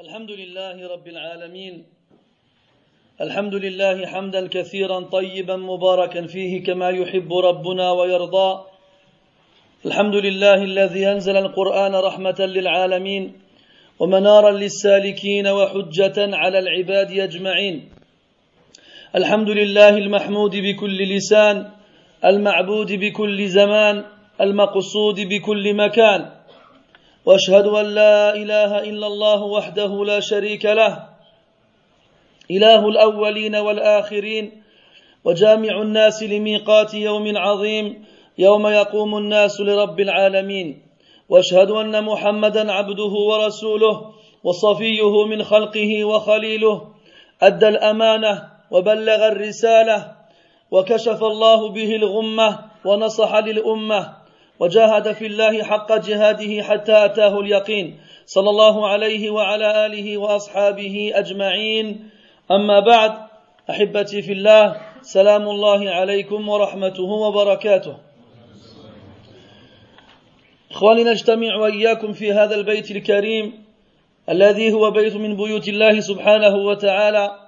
الحمد لله رب العالمين. الحمد لله حمدا كثيرا طيبا مباركا فيه كما يحب ربنا ويرضى. الحمد لله الذي أنزل القرآن رحمة للعالمين ومنارا للسالكين وحجة على العباد أجمعين. الحمد لله المحمود بكل لسان المعبود بكل زمان المقصود بكل مكان. وأشهد أن لا إله إلا الله وحده لا شريك له. إله الأولين والآخرين وجامع الناس لميقات يوم عظيم يوم يقوم الناس لرب العالمين. وأشهد أن محمدا عبده ورسوله وصفيه من خلقه وخليله. أدى الأمانة وبلغ الرسالة وكشف الله به الغمة ونصح للأمة. وجاهد في الله حق جهاده حتى أتاه اليقين. صلى الله عليه وعلى آله وأصحابه أجمعين. أما بعد أحبتي في الله سلام الله عليكم ورحمته وبركاته. إخواني نجتمع وإياكم في هذا البيت الكريم الذي هو بيت من بيوت الله سبحانه وتعالى.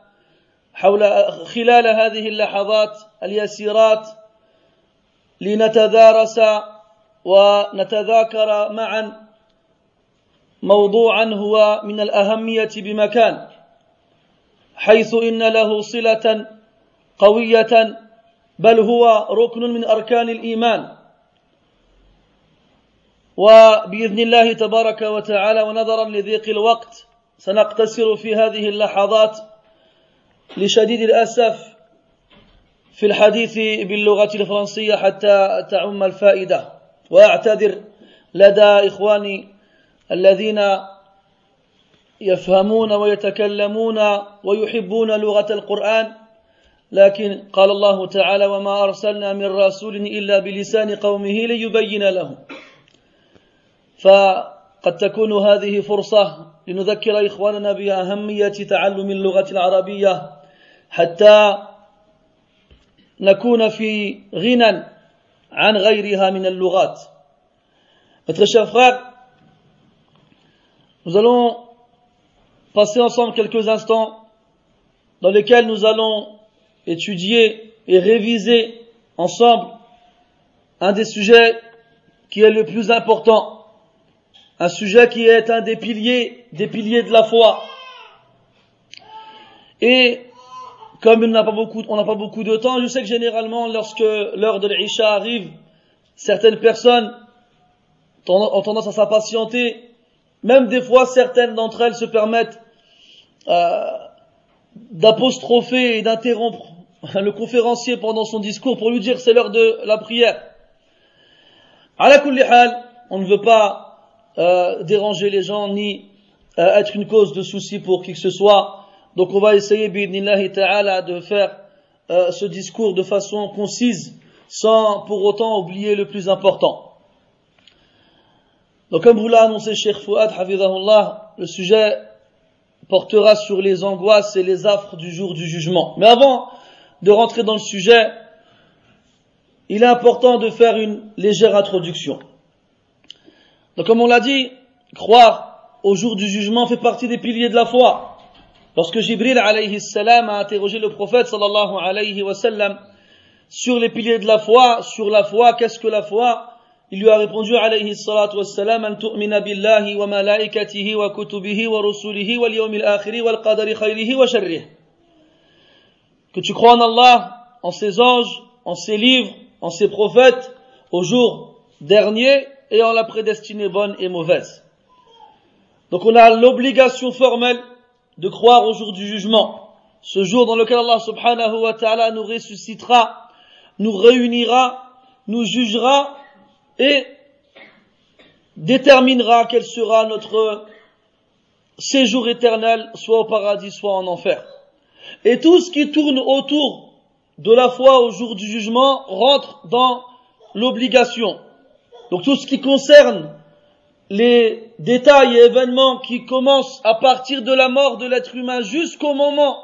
حول خلال هذه اللحظات اليسيرات لنتدارس ونتذاكر معا. موضوعا هو من الأهمية بمكان حيث إن له صلة قوية بل هو ركن من أركان الإيمان. وبإذن الله تبارك وتعالى ونظرا لضيق الوقت سنقتصر في هذه اللحظات لشديد الأسف في الحديث باللغة الفرنسية حتى تعم الفائدة. واعتذر لدى إخواني الذين يفهمون ويتكلمون ويحبون لغة القرآن. لكن قال الله تعالى وما أرسلنا من رسول إلا بلسان قومه ليبين لهم. فقد تكون هذه فرصة لنذكر إخواننا بأهمية تعلم اللغة العربية حتى نكون في غنى عن غيرها من اللغات Mes très chers frères, nous allons passer ensemble quelques instants dans lesquels nous allons étudier et réviser ensemble un des sujets qui est le plus important, un sujet qui est un des piliers, des piliers de la foi. Et comme on n'a pas beaucoup, de temps, je sais que généralement, lorsque l'heure de l'Isha arrive, certaines personnes ont tendance à s'impatienter. Même des fois, certaines d'entre elles se permettent euh, d'apostropher et d'interrompre le conférencier pendant son discours pour lui dire c'est l'heure de la prière. À la on ne veut pas euh, déranger les gens ni euh, être une cause de souci pour qui que ce soit. Donc on va essayer, ta'ala, de faire euh, ce discours de façon concise, sans pour autant oublier le plus important. Donc comme vous l'a annoncé Sheikh Fouad, le sujet portera sur les angoisses et les affres du jour du jugement. Mais avant de rentrer dans le sujet, il est important de faire une légère introduction. Donc comme on l'a dit, croire au jour du jugement fait partie des piliers de la foi. Lorsque Jibril alayhi salam a interrogé le prophète sallallahu alayhi wa sallam sur les piliers de la foi, sur la foi, qu'est-ce que la foi? Il lui a répondu alayhi salatu wassalam an tu'mina billahi wa malaikatihi wa kutubihi wa rusulihi wal yawmil akhiri wal qadari khayrihi wa sharrihi. Que tu crois en Allah, en ses anges, en ses livres, en ses prophètes, au jour dernier et en la prédestinée bonne et mauvaise. Donc on a l'obligation formelle de croire au jour du jugement, ce jour dans lequel Allah subhanahu wa ta'ala nous ressuscitera, nous réunira, nous jugera et déterminera quel sera notre séjour éternel, soit au paradis, soit en enfer. Et tout ce qui tourne autour de la foi au jour du jugement rentre dans l'obligation. Donc tout ce qui concerne les détails et événements qui commencent à partir de la mort de l'être humain jusqu'au moment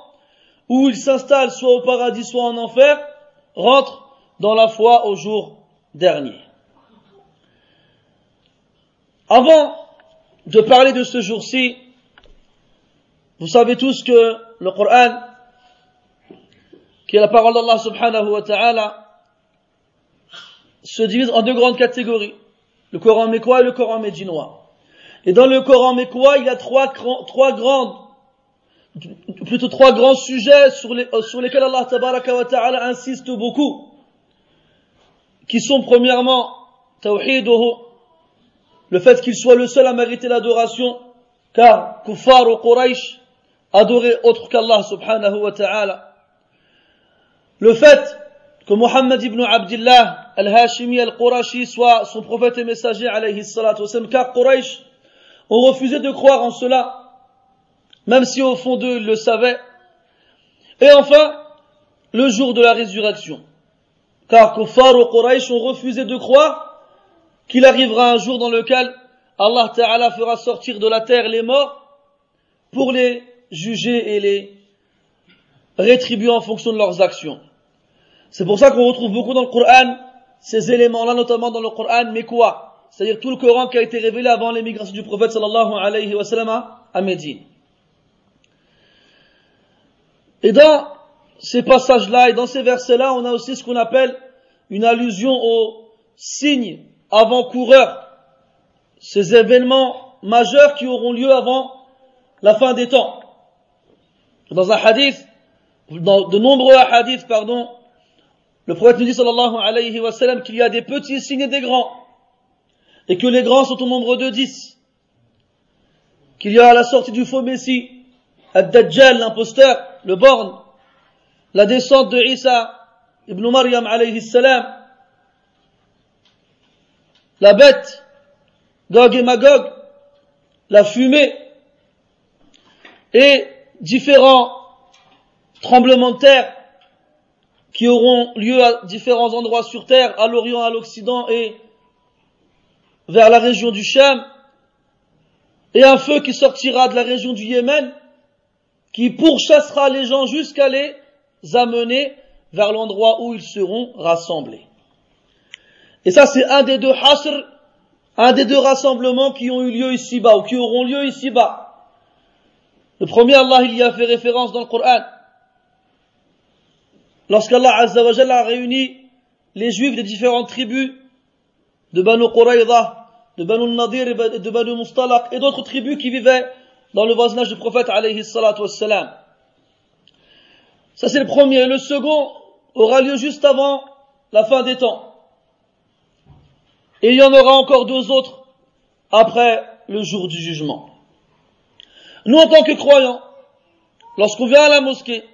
où il s'installe soit au paradis, soit en enfer, rentrent dans la foi au jour dernier. Avant de parler de ce jour-ci, Vous savez tous que le Coran, qui est la parole d'Allah subhanahu wa ta'ala, se divise en deux grandes catégories. Le Coran mécois et le Coran médinois. Et dans le Coran mécois, il y a trois, trois grandes, plutôt trois grands sujets sur, les, sur lesquels Allah wa ta'ala insiste beaucoup. Qui sont premièrement, tawhiduhu, le fait qu'il soit le seul à mériter l'adoration, car kuffar ou Quraysh adorer autre qu'Allah subhanahu wa ta'ala. Le fait que Muhammad ibn Abdullah al-Hashimi al-Qurashi soit son prophète et messager alayhi salatu wasallam, car Quraysh ont refusé de croire en cela, même si au fond d'eux ils le savaient. Et enfin, le jour de la résurrection. Car Kuffar ou Quraysh ont refusé de croire qu'il arrivera un jour dans lequel Allah Ta'ala fera sortir de la terre les morts pour les juger et les rétribuer en fonction de leurs actions. C'est pour ça qu'on retrouve beaucoup dans le Coran ces éléments-là, notamment dans le Coran, mais quoi? C'est-à-dire tout le Coran qui a été révélé avant l'émigration du prophète sallallahu alayhi wa sallam à Médine. Et dans ces passages-là et dans ces versets-là, on a aussi ce qu'on appelle une allusion aux signes avant-coureurs, ces événements majeurs qui auront lieu avant la fin des temps. Dans un hadith, dans de nombreux hadiths, pardon, le prophète nous dit sallallahu alayhi wa sallam qu'il y a des petits signes et des grands, et que les grands sont au nombre de dix, qu'il y a la sortie du faux messie, Ad-Dajjal, l'imposteur, le borne, la descente de Isa ibn Maryam alayhi salam, la bête, Gog et Magog, la fumée, et différents tremblements de terre qui auront lieu à différents endroits sur terre, à l'Orient, à l'Occident et vers la région du Sham, et un feu qui sortira de la région du Yémen, qui pourchassera les gens jusqu'à les amener vers l'endroit où ils seront rassemblés. Et ça, c'est un des deux hasr, un des deux rassemblements qui ont eu lieu ici-bas, ou qui auront lieu ici-bas. Le premier, Allah, il y a fait référence dans le Coran. Lorsqu'Allah Azzawajal a réuni les juifs des différentes tribus de Banu Qurayza, de Banu Nadir de Banu Mustalaq et d'autres tribus qui vivaient dans le voisinage du prophète alayhi salatu. Ça c'est le premier. Le second aura lieu juste avant la fin des temps. Et il y en aura encore deux autres après le jour du jugement. Nous, en tant que croyants, lorsqu'on vient à la mosquée,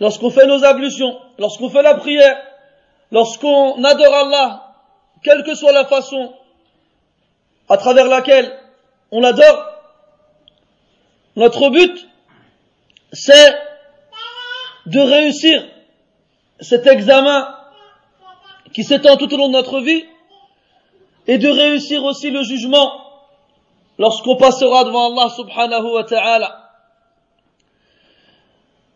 lorsqu'on fait nos ablutions, lorsqu'on fait la prière, lorsqu'on adore Allah, quelle que soit la façon à travers laquelle on l'adore, notre but, c'est de réussir cet examen qui s'étend tout au long de notre vie et de réussir aussi le jugement lorsqu'on passera devant Allah subhanahu wa ta'ala.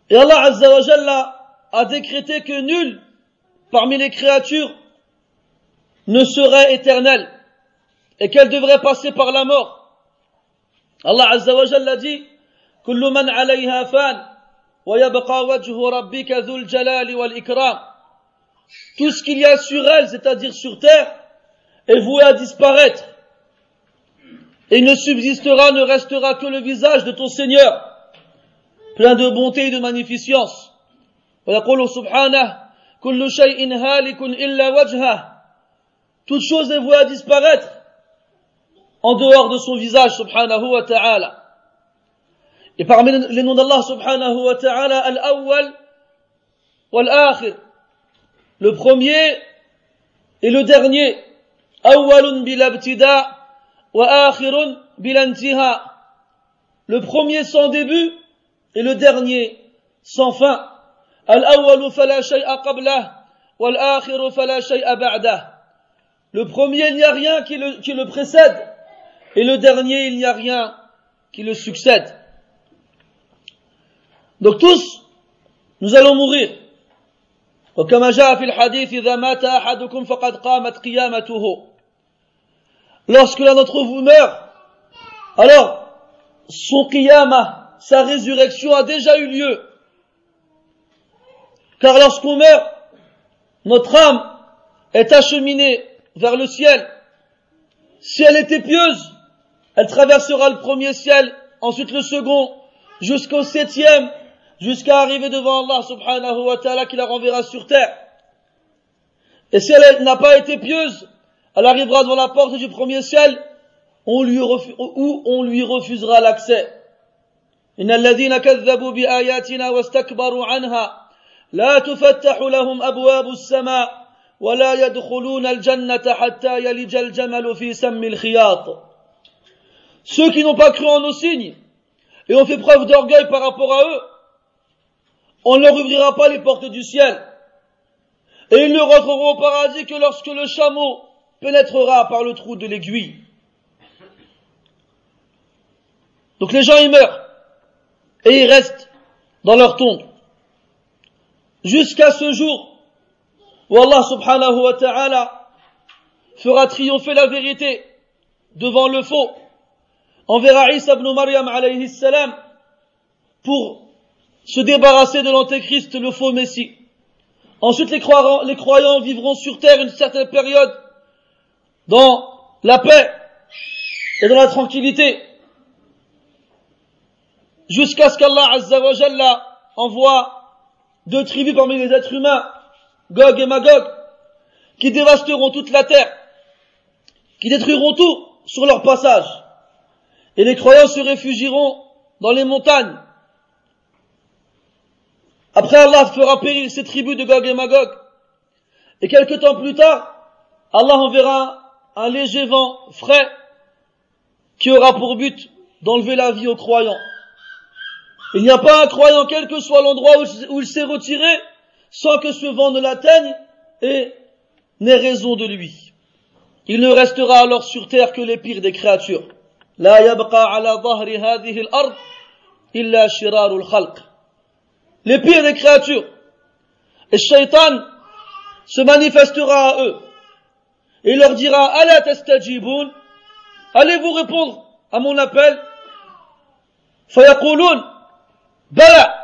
Et Allah azza wa jalla a décrété que nul parmi les créatures ne serait éternel et qu'elle devrait passer par la mort. Allah azza wa jalla dit كل من عليها فان ويبقى وجه ربك ذو الجلال والإكرام Tout ce qu'il y a sur elle, c'est-à-dire sur terre, est voué à disparaître et ne subsistera, ne restera que le visage de ton Seigneur, plein de bonté et de magnificence. Toute chose est vouée à disparaître en dehors de son visage, subhanahu wa ta'ala. Et parmi les noms d'Allah, subhanahu wa ta'ala, al-awwal wal-akhir, le premier et le dernier, awwalun bil le premier sans début et le dernier sans fin. Le premier, il n'y a rien qui le, qui le précède. Et le dernier, il n'y a rien qui le succède. Donc tous, nous allons mourir. وكما جاء في الحديث إذا مات أحدكم فقد قامت قيامته Lorsque l'un d'entre vous meurt, alors son qiyamah, sa résurrection a déjà eu lieu. Car lorsqu'on meurt, notre âme est acheminée vers le ciel. Si elle était pieuse, elle traversera le premier ciel, ensuite le second, jusqu'au septième, jusqu'à arriver devant Allah subhanahu wa ta'ala qui la renverra sur terre. Et si elle n'a pas été pieuse, elle arrivera devant la porte du premier ciel, où on lui refusera l'accès. إن الذين كذبوا بآياتنا واستكبروا عنها لا تفتح لهم أبواب السماء ولا يدخلون الجنة حتى يلج الجمل في سم الخياط Ceux qui n'ont pas cru en nos signes et ont fait preuve d'orgueil par rapport à eux, on ne leur ouvrira pas les portes du ciel. Et ils ne rentreront au paradis que lorsque le chameau pénétrera par le trou de l'aiguille. Donc les gens y meurent et ils restent dans leur tombe jusqu'à ce jour où Allah subhanahu wa ta'ala fera triompher la vérité devant le faux enverra Isa ibn Maryam alayhi salam pour se débarrasser de l'antéchrist, le faux messie. Ensuite, les croyants, les croyants vivront sur terre une certaine période dans la paix et dans la tranquillité jusqu'à ce qu'Allah Azza wa Jalla envoie deux tribus parmi les êtres humains, Gog et Magog, qui dévasteront toute la terre, qui détruiront tout sur leur passage. Et les croyants se réfugieront dans les montagnes. Après Allah fera périr ces tribus de Gog et Magog. Et quelque temps plus tard, Allah enverra un léger vent frais qui aura pour but d'enlever la vie aux croyants. Il n'y a pas un croyant, quel que soit l'endroit où, il s'est retiré, sans que ce vent ne l'atteigne et n'ait raison de lui. Il ne restera alors sur terre que les pires des créatures. La yabqa ala dhahri hadhihi al-ard illa al khalq. Les pires des créatures. Et shaitan se manifestera à eux et leur dira Ala tastajibun Allez-vous répondre à mon appel فيقولون Bala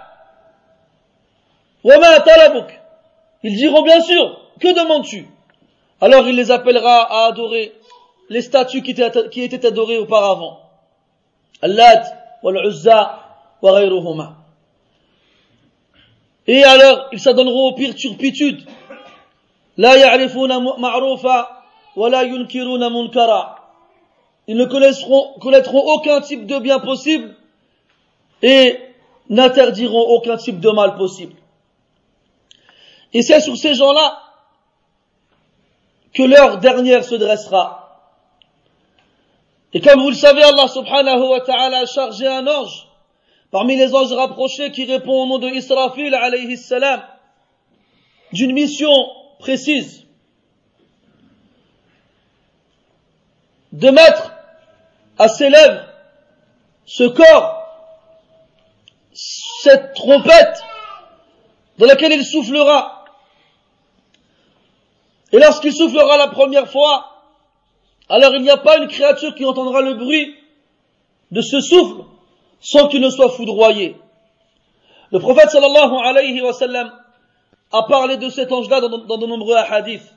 Wama talabuk Ils diront bien sûr, que demandes-tu? Alors il les appellera à adorer les statues qui étaient, qui étaient adorées auparavant. Allat, wal-Uzza, wa ghayruhuma. Et alors, ils s'adonneront aux pires turpitudes. La ya'rifuna ma'rufa, wa la yunkiruna munkara. Ils ne connaîtront, connaîtront aucun type de bien possible et n'interdiront aucun type de mal possible. Et c'est sur ces gens-là que l'heure dernière se dressera. Et comme vous le savez, Allah subhanahu wa ta'ala a chargé un ange parmi les anges rapprochés qui répond au nom de Israfil alayhi salam d'une mission précise de mettre à ses lèvres ce corps cette trompette dans laquelle il soufflera. Et lorsqu'il soufflera la première fois, alors il n'y a pas une créature qui entendra le bruit de ce souffle sans qu'il ne soit foudroyé. Le prophète sallallahu alayhi wa sallam a parlé de cet ange-là dans, de nombreux hadiths.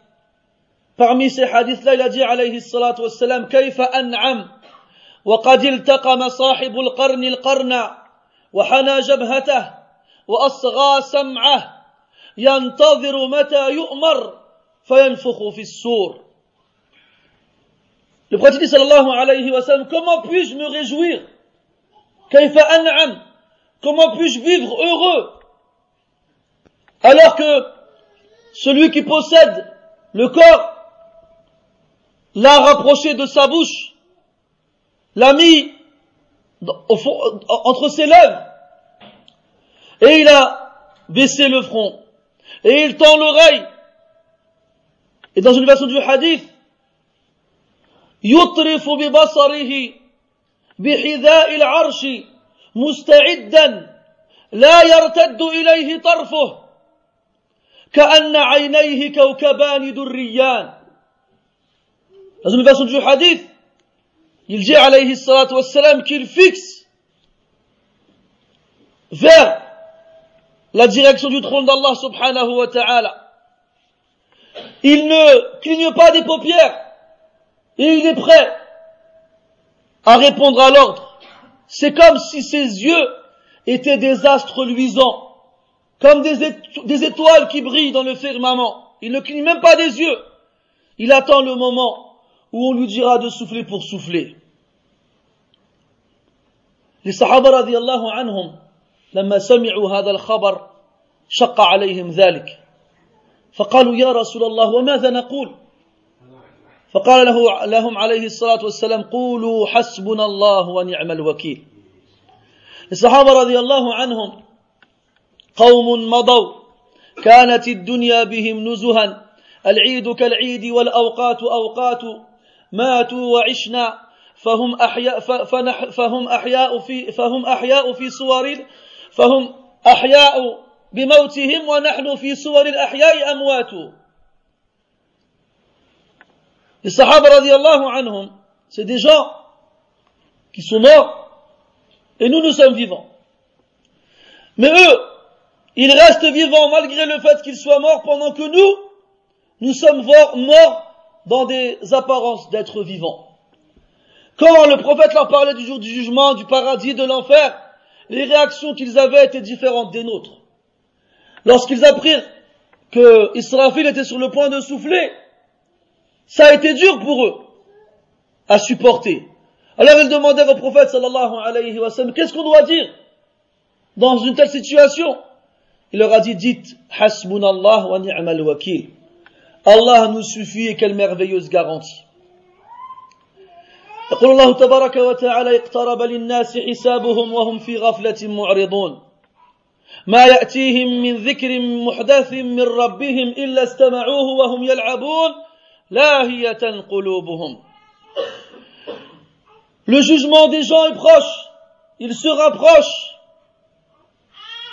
Parmi ces hadiths-là, il a dit alayhi salatu wa sallam, كيف أنعم وقد التقم صاحب القرن القرن وحنى جبهته واصغى سمعه ينتظر متى يؤمر فينفخ في السور Le prophète sallallahu alayhi wa sallam, comment puis-je me réjouir Kaifa an'am Comment puis-je vivre heureux Alors que celui qui possède le corps l'a rapproché de sa bouche, l'a mis entre ses lèvres. Et il a baissé le front. Et il tend l'oreille. Et dans une version du hadith, يطرف ببصره بحذاء العرش مستعدا لا يرتد إليه طرفه كأن عينيه كوكبان دريان une version du hadith il dit alayhi salatu wassalam qu'il fixe vers la direction du trône d'Allah subhanahu wa ta'ala. Il ne cligne pas des paupières et il est prêt à répondre à l'ordre. C'est comme si ses yeux étaient des astres luisants, comme des, étoiles qui brillent dans le firmament. Il ne cligne même pas des yeux. Il attend le moment où on lui dira de souffler pour souffler. Les Sahaba radiallahu anhum, لما سمعوا هذا الخبر شق عليهم ذلك. فقالوا يا رسول الله وماذا نقول؟ فقال له لهم عليه الصلاة والسلام قولوا حسبنا الله ونعم الوكيل. الصحابة رضي الله عنهم قوم مضوا. كانت الدنيا بهم نزها. العيد كالعيد والأوقات أوقات. ماتوا وعشنا فهم أحياء فهم أحياء في فهم أحياء في صور فهم أحياء بموتهم ونحن في صور الأحياء أموات Les Sahaba radiallahu anhum, c'est des gens qui sont morts et nous, nous sommes vivants. Mais eux, ils restent vivants malgré le fait qu'ils soient morts pendant que nous, nous sommes morts dans des apparences d'être vivants. Quand le prophète leur parlait du jour du jugement, du paradis, de l'enfer, les réactions qu'ils avaient étaient différentes des nôtres. Lorsqu'ils apprirent que Israfil était sur le point de souffler, ça a été dur pour eux à supporter. Alors ils demandèrent au prophète sallallahu alayhi wa sallam, qu'est-ce qu'on doit dire dans une telle situation? Il leur a dit, dites, hasbunallah wa ni'mal wakil. Allah nous suffit et quelle merveilleuse garantie. يقول الله تبارك وتعالى اقترب للناس حسابهم وهم في غفلة معرضون ما يأتيهم من ذكر محدث من ربهم إلا استمعوه وهم يلعبون لاهية قلوبهم Le jugement des gens est proche, il se rapproche.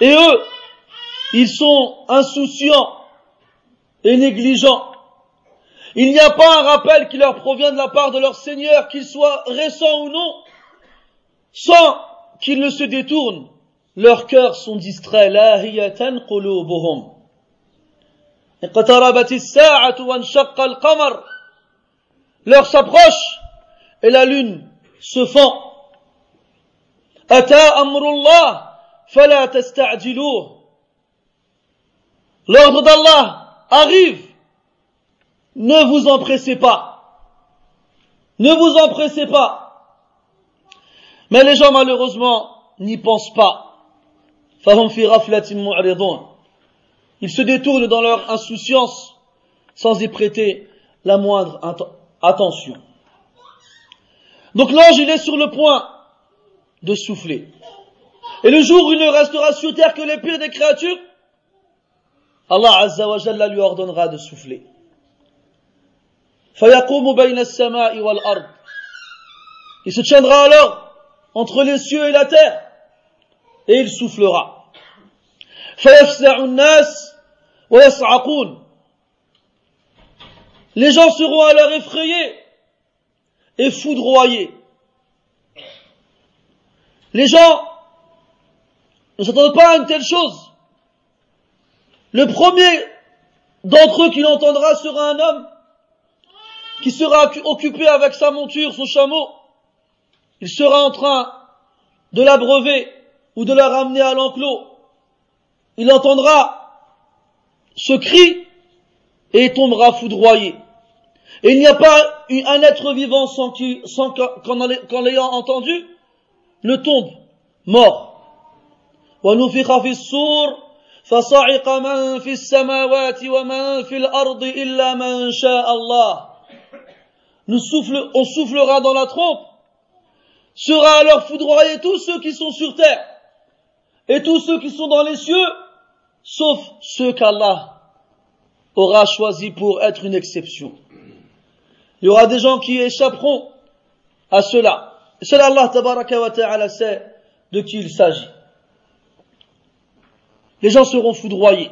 Et eux, ils sont insouciants et négligents. Il n'y a pas un rappel qui leur provient de la part de leur Seigneur, qu'il soit récent ou non, sans qu'ils ne se détournent. Leurs cœurs sont distraits. L'heure s'approche et la lune se fend. L'ordre d'Allah arrive ne vous empressez pas. Ne vous empressez pas. Mais les gens, malheureusement, n'y pensent pas. Ils se détournent dans leur insouciance sans y prêter la moindre attention. Donc l'ange, il est sur le point de souffler. Et le jour où il ne restera sur terre que les pires des créatures, Allah Azza wa Jalla lui ordonnera de souffler. Il se tiendra alors entre les cieux et la terre et il soufflera. Les gens seront alors effrayés et foudroyés. Les gens ne s'attendent pas à une telle chose. Le premier d'entre eux qui l'entendra sera un homme qui sera occupé avec sa monture, son chameau, il sera en train de l'abreuver ou de la ramener à l'enclos. Il entendra ce cri et tombera foudroyé. Et il n'y a pas un être vivant sans qu'en l'ayant entendu ne tombe mort. فصعق من في السماوات ومن في الأرض إلا من شاء الله nous souffle, on soufflera dans la trompe, sera alors foudroyé tous ceux qui sont sur terre et tous ceux qui sont dans les cieux, sauf ceux qu'Allah aura choisi pour être une exception. Il y aura des gens qui échapperont à cela. Et seul Allah tabaraka wa ta'ala sait de qui il s'agit. Les gens seront foudroyés.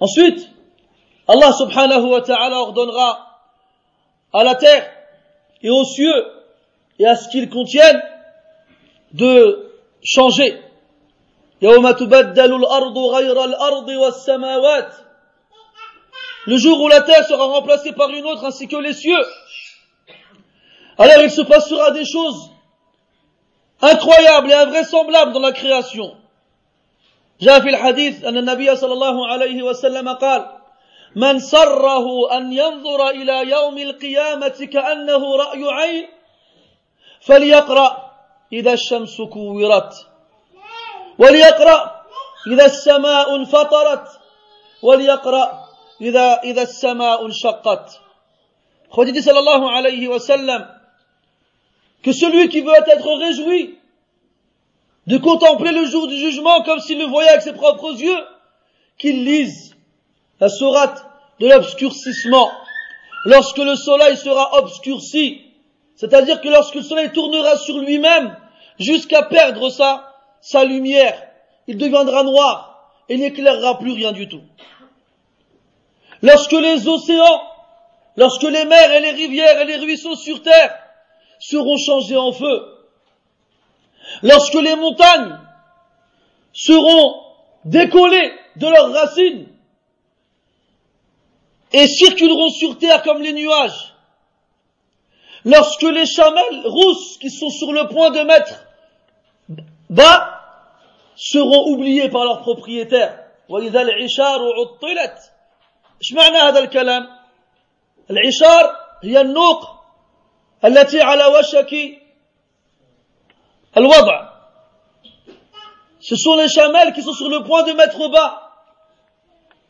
Ensuite, Allah subhanahu wa ta'ala ordonnera à la terre et aux cieux et à ce qu'ils contiennent de changer. Le jour où la terre sera remplacée par une autre ainsi que les cieux. Alors il se passera des choses incroyables et invraisemblables dans la création. جاء في الحديث أن النبي صلى الله عليه وسلم قال من سره أن ينظر إلى يوم القيامة كأنه رأي عين فليقرأ إذا الشمس كورت وليقرأ إذا السماء انفطرت وليقرأ إذا إذا السماء انشقت خديجة صلى الله عليه وسلم que celui qui veut être réjoui de contempler le jour du jugement comme s'il le voyait avec ses propres yeux, qu'il lise la sourate de l'obscurcissement lorsque le soleil sera obscurci, c'est-à-dire que lorsque le soleil tournera sur lui-même jusqu'à perdre sa, sa lumière, il deviendra noir et n'éclairera plus rien du tout. Lorsque les océans, lorsque les mers et les rivières et les ruisseaux sur terre seront changés en feu. Lorsque les montagnes seront décollées de leurs racines et circuleront sur terre comme les nuages. Lorsque les chamelles rousses qui sont sur le point de mettre bas seront oubliés par leurs propriétaires. وإذا العشار عطلت ايش معنى هذا الكلام العشار هي النوق التي على وشك الوضع ce sont les chamelles qui sont sur le point de mettre bas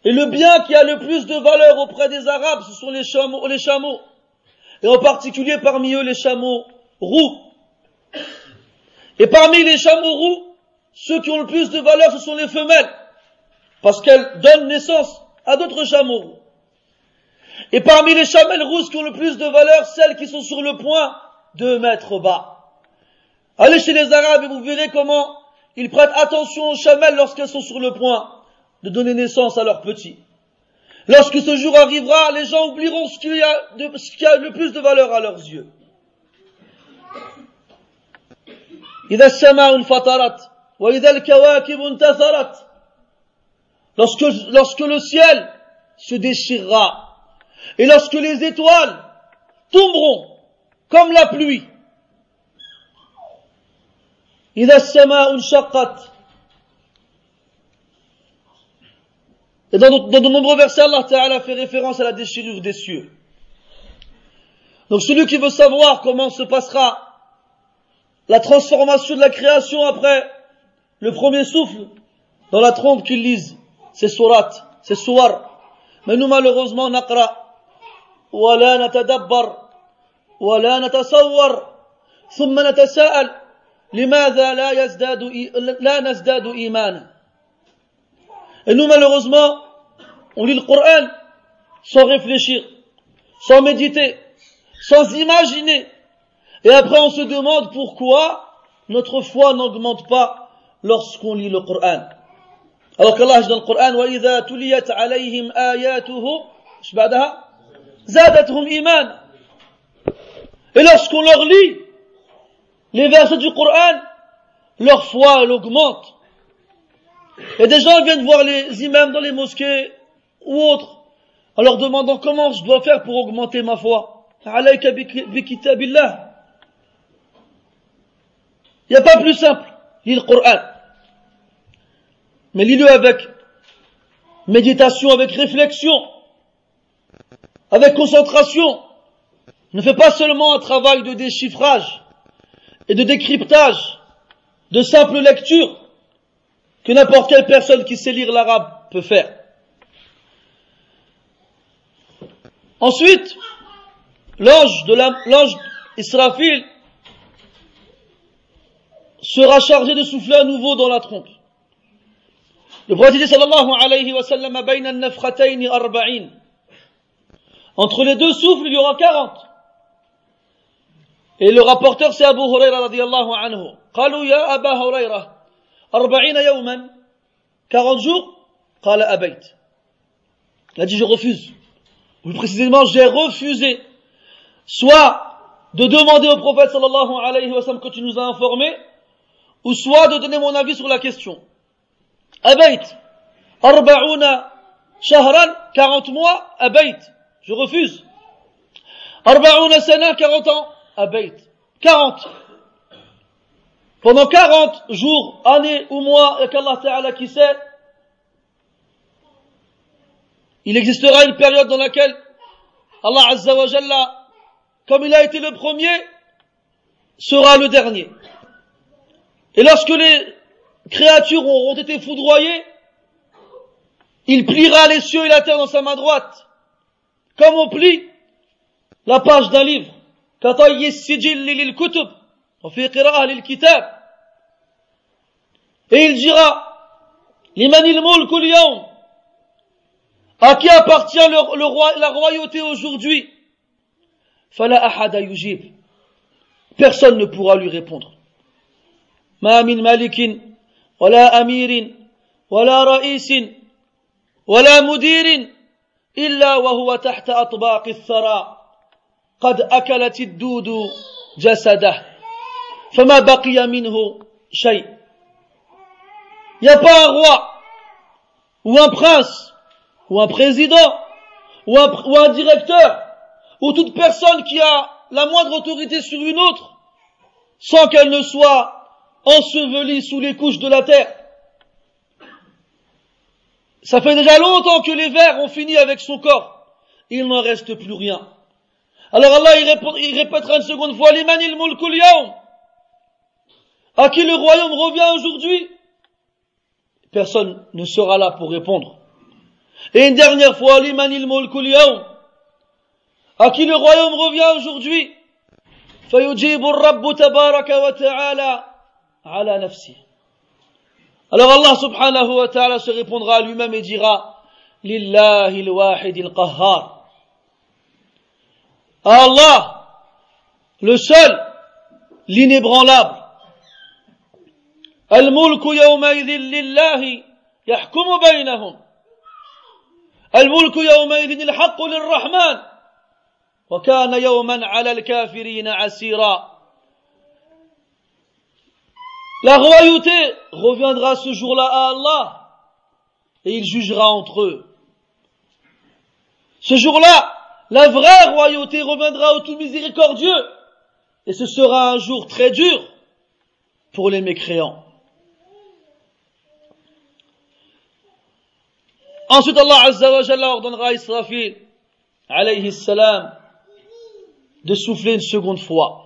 et le bien qui a le plus de valeur auprès des arabes ce sont les chameaux, les chameaux et en particulier parmi eux les chameaux roux et parmi les chameaux roux ceux qui ont le plus de valeur ce sont les femelles parce qu'elles donnent naissance à d'autres chameaux roux et parmi les chamelles rousses qui ont le plus de valeur, celles qui sont sur le point de mettre bas. Allez chez les Arabes et vous verrez comment ils prêtent attention aux chamelles lorsqu'elles sont sur le point de donner naissance à leurs petits. Lorsque ce jour arrivera, les gens oublieront ce qui a, ce qui a le plus de valeur à leurs yeux. Lorsque, lorsque le ciel se déchirera et lorsque les étoiles tomberont comme la pluie, et dans, dans de nombreux versets, Allah Ta'ala fait référence à la déchirure des cieux. Donc celui qui veut savoir comment se passera la transformation de la création après le premier souffle dans la trompe qu'il lise, c'est surat, c'est soir. Mais nous malheureusement, naqra, ولا نتدبر ولا نتصور ثم نتساءل لماذا لا يزداد لا نزداد Et nous, malheureusement, on lit le Coran sans réfléchir, sans méditer, sans imaginer. Et après, on se demande pourquoi notre foi n'augmente pas lorsqu'on lit le Coran. Alors qu'Allah dit dans le Coran, وَإِذَا تُلِيَتْ عَلَيْهِمْ آيَاتُهُ إيش بعدها zadatuhum iman. Et lorsqu'on leur lit les versets du Coran, leur foi, elle augmente. Et des gens viennent voir les imams dans les mosquées ou autres, en leur demandant comment je dois faire pour augmenter ma foi. Il n'y a pas plus simple. Lis le Coran. Mais lis-le avec méditation, avec réflexion avec concentration. Ne fais pas seulement un travail de déchiffrage et de décryptage, de simple lecture, que n'importe quelle personne qui sait lire l'arabe peut faire. Ensuite, l'ange de l'ange Israfil sera chargé de souffler à nouveau dans la trompe. Le prophète sallallahu alayhi wa sallam entre les deux souffles, il y aura 40. Et le rapporteur, c'est Abu Huraira radiallahu anhu. قالوا يا أبا هريرة أربعين يوما 40 jours قال أبيت Il a dit je refuse. Plus précisément, j'ai refusé. Soit de demander au prophète sallallahu alayhi wa sallam que tu nous as informé, ou soit de donner mon avis sur la question. Abayt, arba'una shahran, 40 mois, abayt, je refuse. Arba'una sana, 40 ans, abayt, 40. Pendant 40 jours, années ou mois, et qu'Allah Ta'ala qui sait, il existera une période dans laquelle Allah Azza wa Jalla, comme il a été le premier, sera le dernier. Et lorsque les créatures auront été foudroyées, il pliera les cieux et la terre dans sa main droite, comme on plie la page d'un livre. Et il dira, Limanil mulk à qui appartient le, le roi, la royauté aujourd'hui Fala ahada yujib. Personne ne pourra lui répondre. ما من ملك ولا أمير ولا رئيس ولا مدير إلا وهو تحت أطباق الثرى قد أكلت الدود جسده فما بقي منه شيء Il n'y a pas un roi ou un prince ou un président ou un, ou un directeur ou toute personne qui a la moindre autorité sur une autre sans qu'elle ne soit ensevelie sous les couches de la terre. Ça fait déjà longtemps que les vers ont fini avec son corps. Il n'en reste plus rien. Alors Allah, il, répétera une seconde fois, Limanil mulkul À qui le royaume revient aujourd'hui? Personne ne sera là pour répondre. Et une dernière fois, Limanil mulkul À qui le royaume revient aujourd'hui? فيجيب الرب تبارك وتعالى على نفسه Alors Allah subhanahu wa ta'ala se répondra à lui-même et dira Lillahi al-wahid al-qahhar. Allah, le seul, l'inébranlable. الملك يومئذ لله يحكم بينهم الملك يومئذ الحق للرحمن وكان يوما على الكافرين عسيرا La royauté reviendra ce jour-là à Allah et il jugera entre eux. Ce jour-là, la vraie royauté reviendra au tout miséricordieux et ce sera un jour très dur pour les mécréants. Ensuite, Allah Azza wa Jalla ordonnera à Israfil, alayhi salam, de souffler une seconde fois.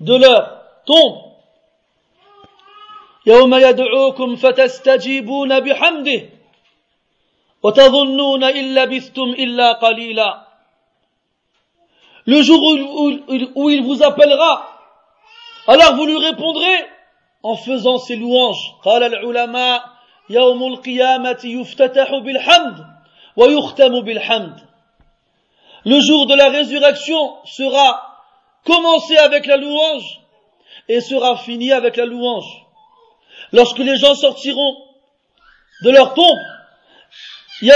de leur tombe. يوم يدعوكم فتستجيبون بحمده وتظنون إن لبثتم إلا قليلا Le jour où, où, il vous appellera, alors vous lui répondrez en faisant ses louanges. قال العلماء يوم القيامة يفتتح بالحمد ويختم بالحمد Le jour de la résurrection sera commencé avec la louange et sera fini avec la louange. Lorsque les gens sortiront de leur tombe, ils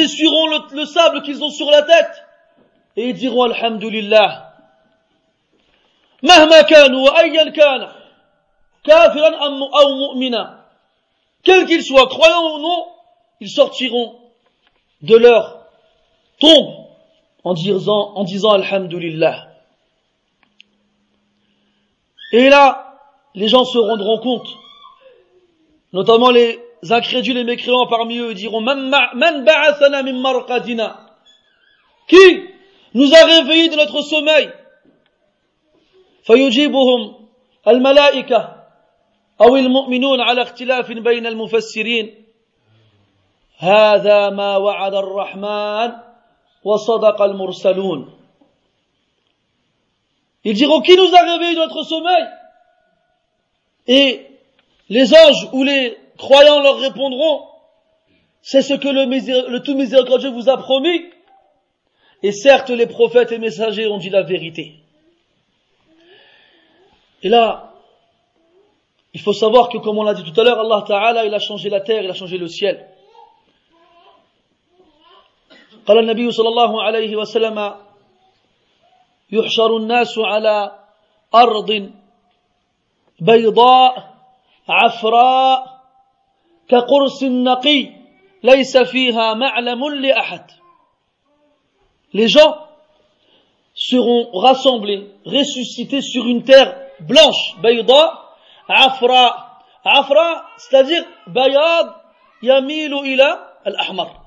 essuieront le, le sable qu'ils ont sur la tête et ils diront Alhamdulillah. مهما كانوا وأيا كان كافرا أو مؤمنا quel qu'il soit, croyant ou non, ils sortiront de leur tombe en disant, en disant Alhamdulillah. Et là, les gens se rendront compte, notamment les incrédules et mécréants parmi eux, diront Man ba'athana min marqadina Qui nous a réveillés de notre sommeil فيجيبهم الملائكة أو المؤمنون على اختلاف بين المفسرين هذا ما وعد الرحمن وصدق المرسلون Ils diront, qui nous a réveillé de notre sommeil Et les anges ou les croyants leur répondront, c'est ce que le, le tout miséricordieux vous a promis. Et certes, les prophètes et messagers ont dit la vérité. Et là, il faut savoir que, comme on l'a dit tout à l'heure, Allah Ta'ala, il a changé la terre, il a changé le ciel. قال النبي صلى الله عليه وسلم يحشر الناس على أرض بيضاء عفراء كقرص نقي ليس فيها معلم لأحد Les gens seront rassemblés, ressuscités sur une terre blanche, bayda, afra. Afra, c'est-à-dire bayad yamilu ila al-ahmar.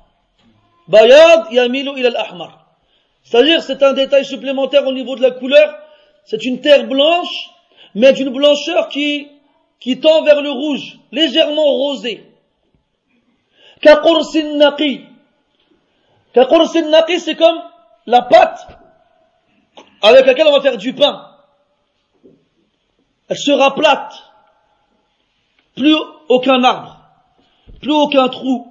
Bayad yamilu ila al-ahmar. C'est-à-dire, c'est un détail supplémentaire au niveau de la couleur. C'est une terre blanche, mais d'une blancheur qui, qui tend vers le rouge, légèrement rosé. Kaqursin naqi. Kaqursin naqi, c'est comme la pâte avec laquelle on va faire du pain. Elle sera plate. Plus aucun arbre. Plus aucun trou.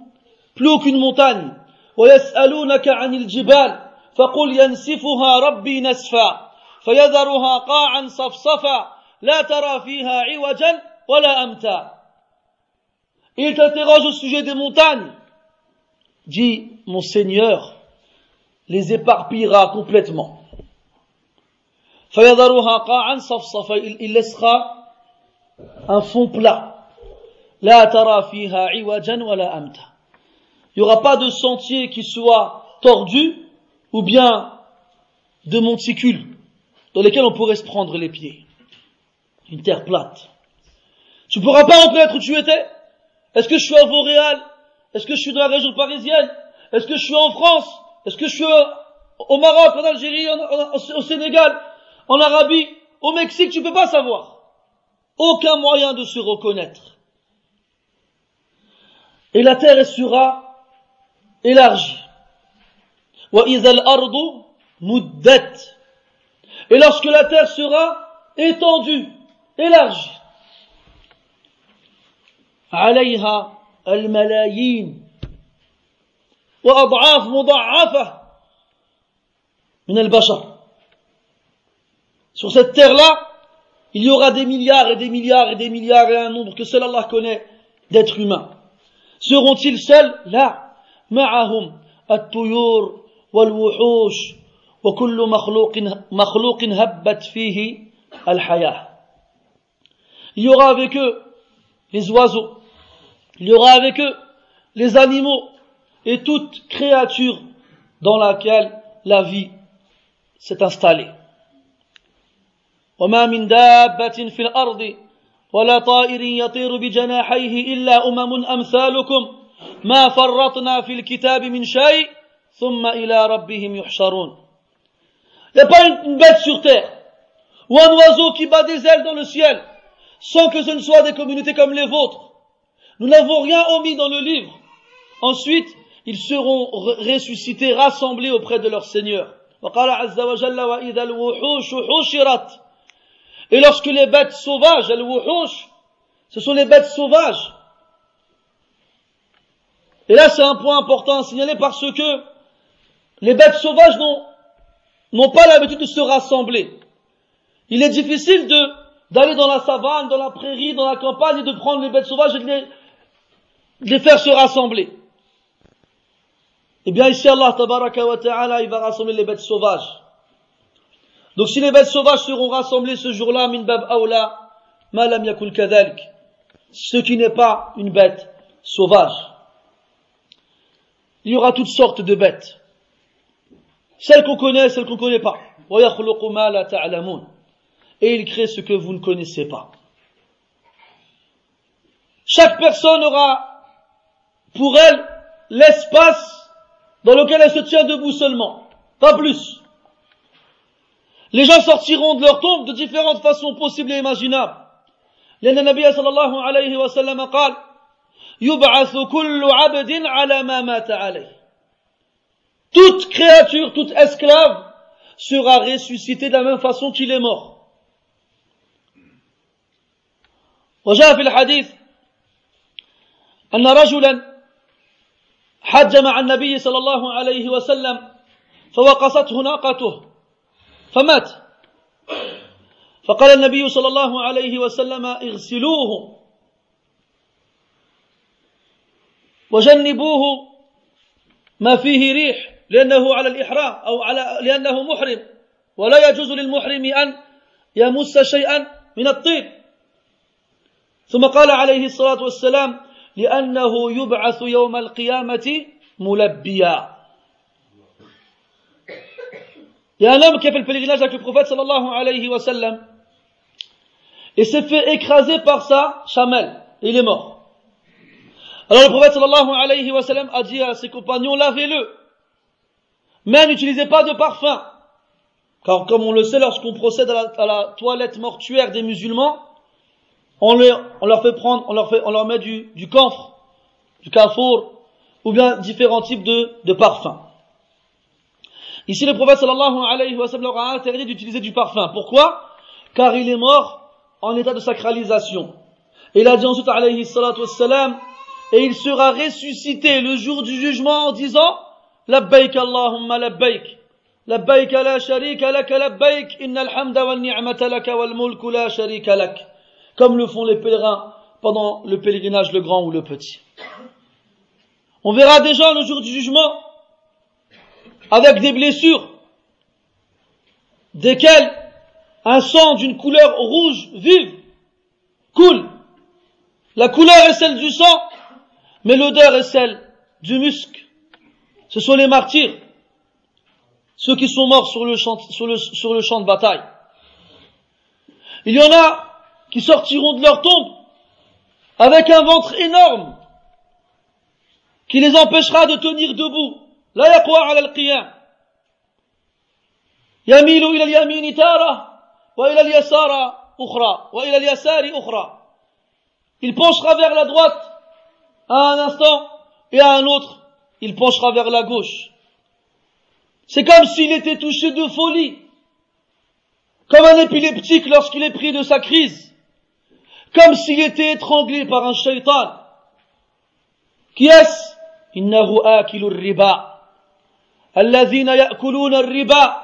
Plus aucune montagne. ويسألونك عن الجبال فقل ينسفها ربي نسفا فيذرها قاعا صفصفا لا ترى فيها عوجا ولا أمتا Il t'interroge au sujet des montagnes. Dit, mon Seigneur les éparpillera complètement. فيذرها قاعا صفصفا Il laissera un fond plat. لا ترى فيها عوجا ولا أمتا Il n'y aura pas de sentier qui soit tordu ou bien de monticules dans lesquels on pourrait se prendre les pieds. Une terre plate. Tu ne pourras pas reconnaître où tu étais. Est-ce que je suis à Vauréal? Est-ce que je suis dans la région parisienne? Est-ce que je suis en France? Est-ce que je suis au Maroc, en Algérie, au Sénégal, en Arabie, au Mexique? Tu ne peux pas savoir. Aucun moyen de se reconnaître. Et la terre sera élargie. Et lorsque la terre sera étendue, élargie, عليها الملايين وأضعاف مضاعفة من البشر Sur cette terre-là, il y aura des milliards et des milliards et des milliards et un nombre que seul Allah connaît d'êtres humains. Seront-ils seuls Là, معهم الطيور والوحوش وكل مخلوق مخلوق هبت فيه الحياة Il y aura avec eux les oiseaux, il y aura avec eux les animaux et toute créature dans laquelle la vie s'est installée. وما من دابة في الأرض ولا طائر يطير بجناحيه إلا أمم أمثالكم ما فرطنا في الكتاب من شيء il n'y a pas une, bête sur terre, ou un oiseau qui bat des ailes dans le ciel, sans que ce ne soit des communautés comme les vôtres. Nous n'avons rien omis dans le livre. Ensuite, ils seront ressuscités, rassemblés auprès de leur Seigneur. Et lorsque les bêtes sauvages, ce sont les bêtes sauvages. et là, c'est un point important à signaler parce que les bêtes sauvages n'ont pas l'habitude de se rassembler. Il est difficile d'aller dans la savane, dans la prairie, dans la campagne et de prendre les bêtes sauvages et de les, faire se rassembler. Eh bien ici Allah tabaraka ta'ala va rassembler les bêtes sauvages. Donc si les bêtes sauvages seront rassemblées ce jour-là, min bab awla, ma yakul kadhalik. Ce qui n'est pas une bête sauvage Il y aura toutes sortes de bêtes. Celle qu'on connaît, celle qu'on ne connaît pas. Et il crée ce que vous ne connaissez pas. Chaque personne aura pour elle l'espace dans lequel elle se tient debout seulement. Pas plus. Les gens sortiront de leur tombe de différentes façons possibles et imaginables. لأن النبي صلى الله عليه وسلم قال يبعث كل عبد على ما مات عليه. Toute créature, toute esclave sera ressuscité de la même façon qu'il est mort. وجاء في الحديث أن رجلا حج مع النبي صلى الله عليه وسلم فوقصته ناقته فمات. فقال النبي صلى الله عليه وسلم اغسلوه. وجنبوه ما فيه ريح لأنه على الإحرام أو على لأنه محرم. ولا يجوز للمحرم أن يمس شيئا من الطيب ثم قال عليه الصلاة والسلام لأنه يبعث يوم القيامة ملبيا. Il y a un homme qui a fait le pèlerinage avec le prophète sallallahu alayhi wa sallam et s'est fait écraser par sa chamelle. Il est mort. Alors le prophète sallallahu alayhi wa sallam a dit à ses compagnons lavez-le mais n'utilisez pas de parfum car comme on le sait lorsqu'on procède à la, toilette mortuaire des musulmans on leur, on leur fait prendre, on leur, fait, on leur met du, du camphre, du carrefour, ou bien différents types de, de parfums. Ici, le prophète sallallahu alayhi wa sallam leur a interdit d'utiliser du parfum. Pourquoi? Car il est mort en état de sacralisation. Et il a dit ensuite alayhi salatu wassalam, et il sera ressuscité le jour du jugement en disant Labbaik Allahumma labbaik la sharika lak labbaik innal hamda wal ni'mata wal la comme le font les pèlerins pendant le pèlerinage le grand ou le petit. On verra déjà le jour du jugement avec des blessures desquelles un sang d'une couleur rouge vive coule. La couleur est celle du sang mais l'odeur est celle du musc. Ce sont les martyrs, ceux qui sont morts sur le champ, sur le, sur le champ de bataille. Il y en a qui sortiront de leur tombe avec un ventre énorme qui les empêchera de tenir debout. لا يقوى على القيام يميل إلى اليمين تارة وإلى اليسار أخرى وإلى اليسار أخرى Il penchera vers la droite à un instant et à un autre, il penchera vers la gauche. C'est comme s'il était touché de folie, comme un épileptique lorsqu'il est pris de sa crise comme s'il était étranglé par un shaitan. Qui est-ce إنه آكل الربا الذين يأكلون الربا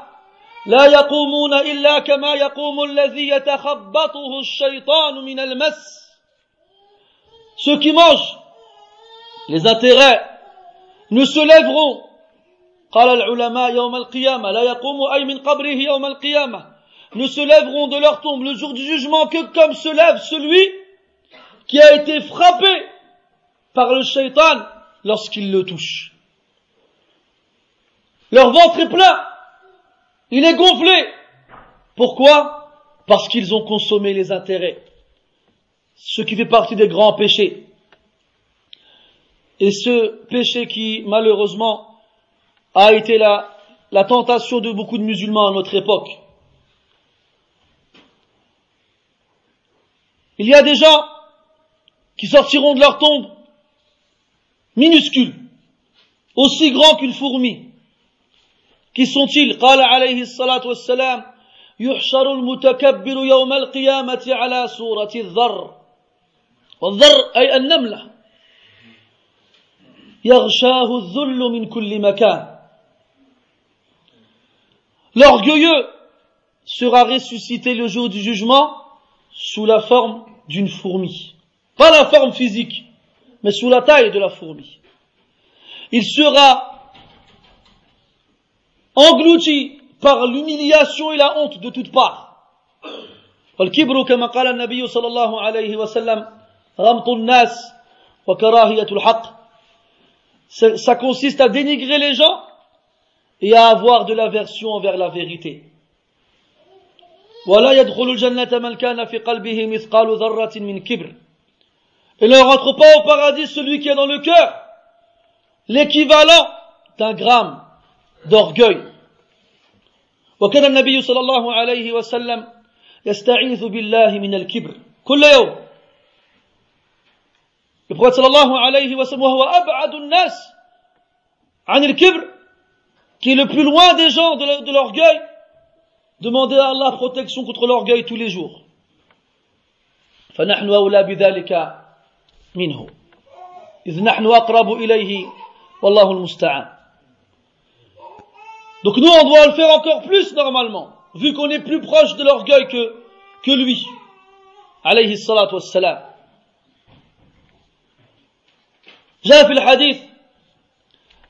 لا يقومون إلا كما يقوم الذي يتخبطه الشيطان من المس Ceux qui mangent les intérêts ne se lèveront ne se lèveront de leur tombe le jour du jugement que comme se lève celui qui a été frappé par le shaitan lorsqu'il le touche. Leur ventre est plein, il est gonflé. Pourquoi? Parce qu'ils ont consommé les intérêts, ce qui fait partie des grands péchés. Et ce péché qui, malheureusement, a été la, la tentation de beaucoup de musulmans à notre époque. Il y a des gens qui sortiront de leur tombe minuscules, aussi grands qu'une fourmi. Qui sont-ils قال عليه الصلاة والسلام يحشر المتكبر يوم القيامة على صورة الذر والذر أي النملة يغشاه الذل من كل مكان L'orgueilleux sera ressuscité le jour du jugement sous la forme d'une fourmi. Pas la forme physique, mais sous la taille de la fourmi. Il sera englouti par l'humiliation et la honte de toutes parts. والكبر كما قال النبي صلى الله عليه وسلم غمط الناس وكراهية الحق ça consiste à dénigrer les gens et à avoir de l'aversion envers la vérité. ولا يدخل الجنة من كان في قلبه مثقال ذرة من كبر Et ne rentre pas au paradis celui qui est dans le cœur l'équivalent d'un gramme d'orgueil. وكان النبي صلى الله عليه وسلم يستعيذ بالله من الكبر كل يوم Le prophète صلى الله عليه وسلم وهو أبعد الناس عن الكبر qui est le plus loin des gens de l'orgueil demander à Allah protection contre l'orgueil tous les jours. فنحن أولى بذلك منه إذ نحن أقرب إليه والله المستعان Donc nous, on doit le faire encore plus normalement, vu qu'on est plus proche de l'orgueil que, que lui. Alayhi salatu wassalam. جاء في الحديث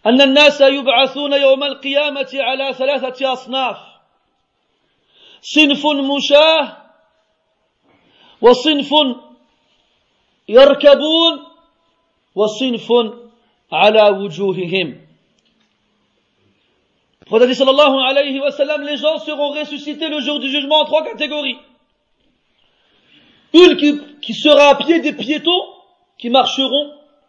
أن الناس يبعثون يوم القيامة على ثلاثة أصناف صنف مشاه وصنف يركبون وصنف على وجوههم Prophète sallallahu alayhi wa sallam, les gens seront ressuscités le jour du jugement en trois catégories. Une qui, qui sera à pied des piétons, qui marcheront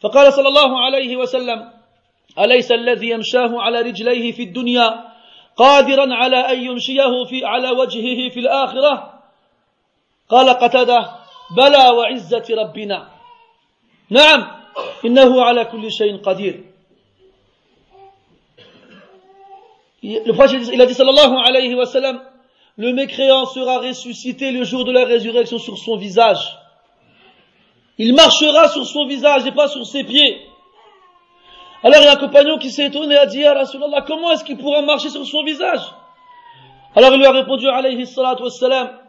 فقال صلى الله عليه وسلم أليس الذي يمشاه على رجليه في الدنيا قادرا على أن يمشيه في على وجهه في الآخرة؟ قال قتده بلى وعزة ربنا. نعم إنه على كل شيء قدير. Le prophète, il a dit sallallahu alayhi wa sallam, le mécréant sera ressuscité le jour de la résurrection sur son visage. Il marchera sur son visage et pas sur ses pieds. Alors il y a un compagnon qui s'est étonné et a dit, Ya Rasulallah, comment est-ce qu'il pourra marcher sur son visage Alors il lui a répondu, alayhi salatu wassalam,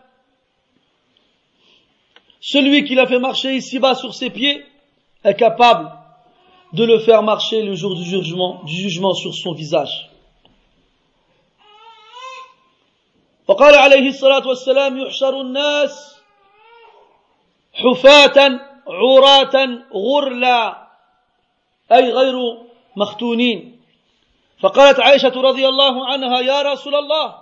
celui qui l'a fait marcher ici-bas sur ses pieds est capable de le faire marcher le jour du jugement, du jugement sur son visage. وقال عليه الصلاة والسلام يحشر الناس حفاة عراة غرلا أي غير مختونين. فقالت عائشة رضي الله عنها يا رسول الله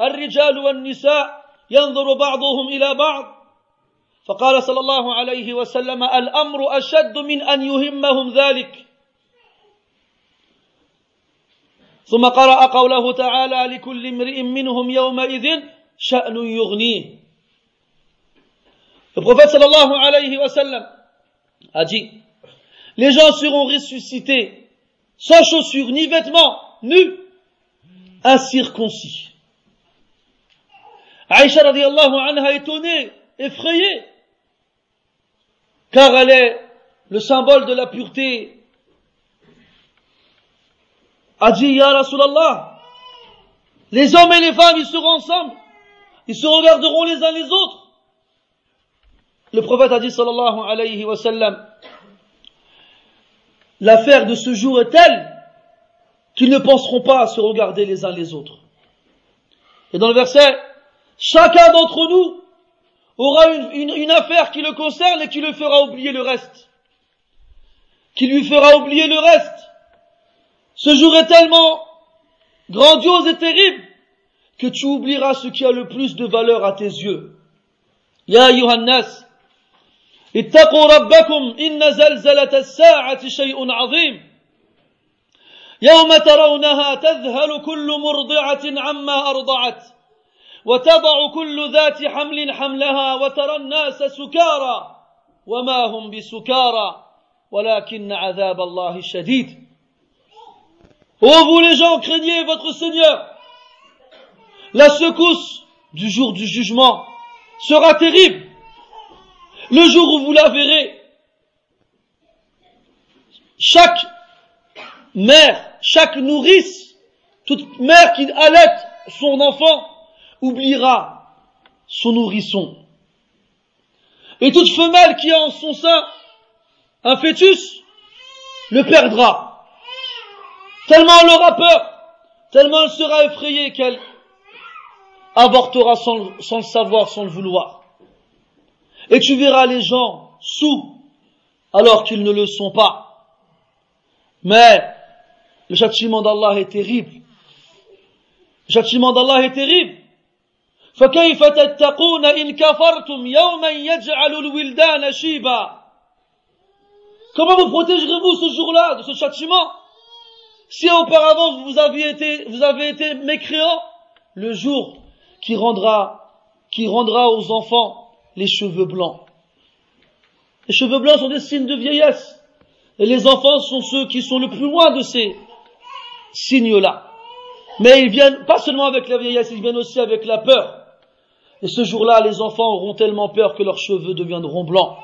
الرجال والنساء ينظر بعضهم إلى بعض. فقال صلى الله عليه وسلم الأمر أشد من أن يهمهم ذلك. ثم قرأ قوله تعالى لكل امرئ منهم يومئذ شأن يغنيه. Le prophète sallallahu alayhi wa sallam a dit Les gens seront ressuscités sans chaussures ni vêtements, nus, incirconcis. Aïcha radiallahu anha étonnée, effrayée, car elle est le symbole de la pureté a dit, Ya Rasulallah, les hommes et les femmes, ils seront ensemble. Ils se regarderont les uns les autres. Le prophète a dit, sallallahu alayhi wa sallam, l'affaire de ce jour est telle qu'ils ne penseront pas à se regarder les uns les autres. Et dans le verset, chacun d'entre nous aura une, affaire qui le concerne et qui le fera oublier le reste. Qui lui fera oublier le reste. Ce jour est tellement grandiose et terrible que tu oublieras ce qui a le plus de valeur à tes yeux. Ya Yohannas, اتقوا ربكم إن زلزلة الساعة شيء عظيم يوم ترونها تذهل كل مرضعة عما أرضعت وتضع كل ذات حمل حملها وترى الناس سكارى وما هم بسكارى ولكن عذاب الله شديد Oh vous les gens, craignez votre Seigneur. La secousse du jour du jugement sera terrible. Le jour où vous la verrez, chaque mère, chaque nourrice, toute mère qui allaite son enfant, oubliera son nourrisson. Et toute femelle qui a en son sein un fœtus le perdra. Tellement elle aura peur, tellement elle sera effrayée qu'elle avortera sans, sans, le savoir, sans le vouloir. Et tu verras les gens sous alors qu'ils ne le sont pas. Mais le châtiment d'Allah est terrible. Le châtiment d'Allah est terrible. فكيف تتقون إن كفرتم يوما يجعل الولدان شيبا Comment vous protégerez-vous ce jour-là de ce châtiment Si auparavant vous aviez été, vous avez été mécréant, le jour qui rendra, qui rendra aux enfants les cheveux blancs. Les cheveux blancs sont des signes de vieillesse. Et les enfants sont ceux qui sont le plus loin de ces signes-là. Mais ils viennent pas seulement avec la vieillesse, ils viennent aussi avec la peur. Et ce jour-là, les enfants auront tellement peur que leurs cheveux deviendront blancs.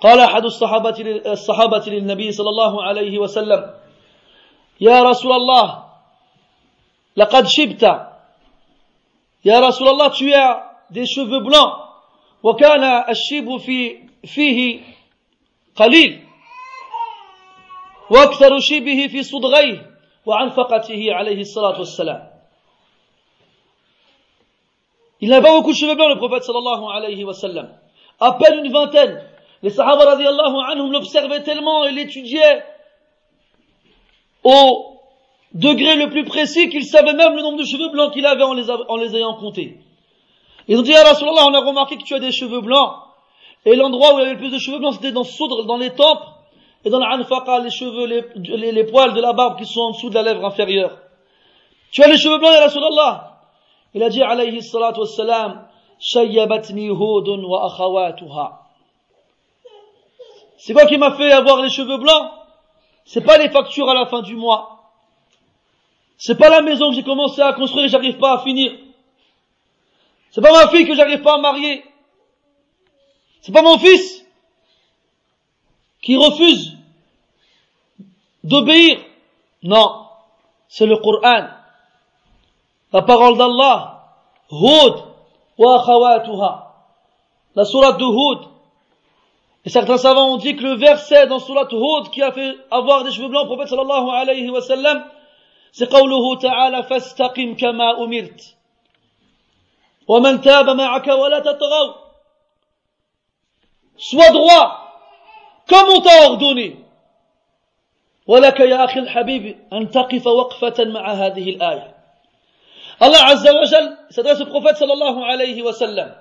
قال أحد الصحابة الصحابة للنبي صلى الله عليه وسلم يا رسول الله لقد شبت يا رسول الله tu as des cheveux blancs وكان الشيب في فيه قليل وأكثر شيبه في صدغيه وعنفقته عليه الصلاة والسلام Il n'a pas beaucoup de cheveux blancs, le prophète sallallahu alayhi wa sallam. À peine une vingtaine. Les sahaba radiallahu anhum l'observaient tellement et l'étudiaient au degré le plus précis qu'ils savaient même le nombre de cheveux blancs qu'il avait en les, en les ayant comptés. Ils ont dit, Rasulallah, on a remarqué que tu as des cheveux blancs. Et l'endroit où il y avait le plus de cheveux blancs, c'était dans, dans les tempes et dans l'anfaqa, les cheveux, les, les, les, poils de la barbe qui sont en dessous de la lèvre inférieure. Tu as les cheveux blancs, ya Rasulallah. Il a dit alayhi salatu wassalam, Shayyabatni hudun wa akhawatuha. C'est quoi qui m'a fait avoir les cheveux blancs? C'est pas les factures à la fin du mois. C'est pas la maison que j'ai commencé à construire et j'arrive pas à finir. C'est pas ma fille que j'arrive pas à marier. C'est pas mon fils qui refuse d'obéir. Non, c'est le Coran la parole d'Allah, Hud wa akhawatuha, la sourate de Hud. Et certains savants ont dit que le verset dans sourate Hud qui a fait avoir des cheveux blancs au prophète sallallahu alayhi wa sallam, c'est qawluhu ta'ala fastaqim kama umirt. ومن تاب معك ولا تطغوا. Sois droit, comme on t'a ordonné. ولك يا أخي الحبيب أن تقف وقفة مع هذه الآية. الله عز وجل s'adresse au صلى الله عليه وسلم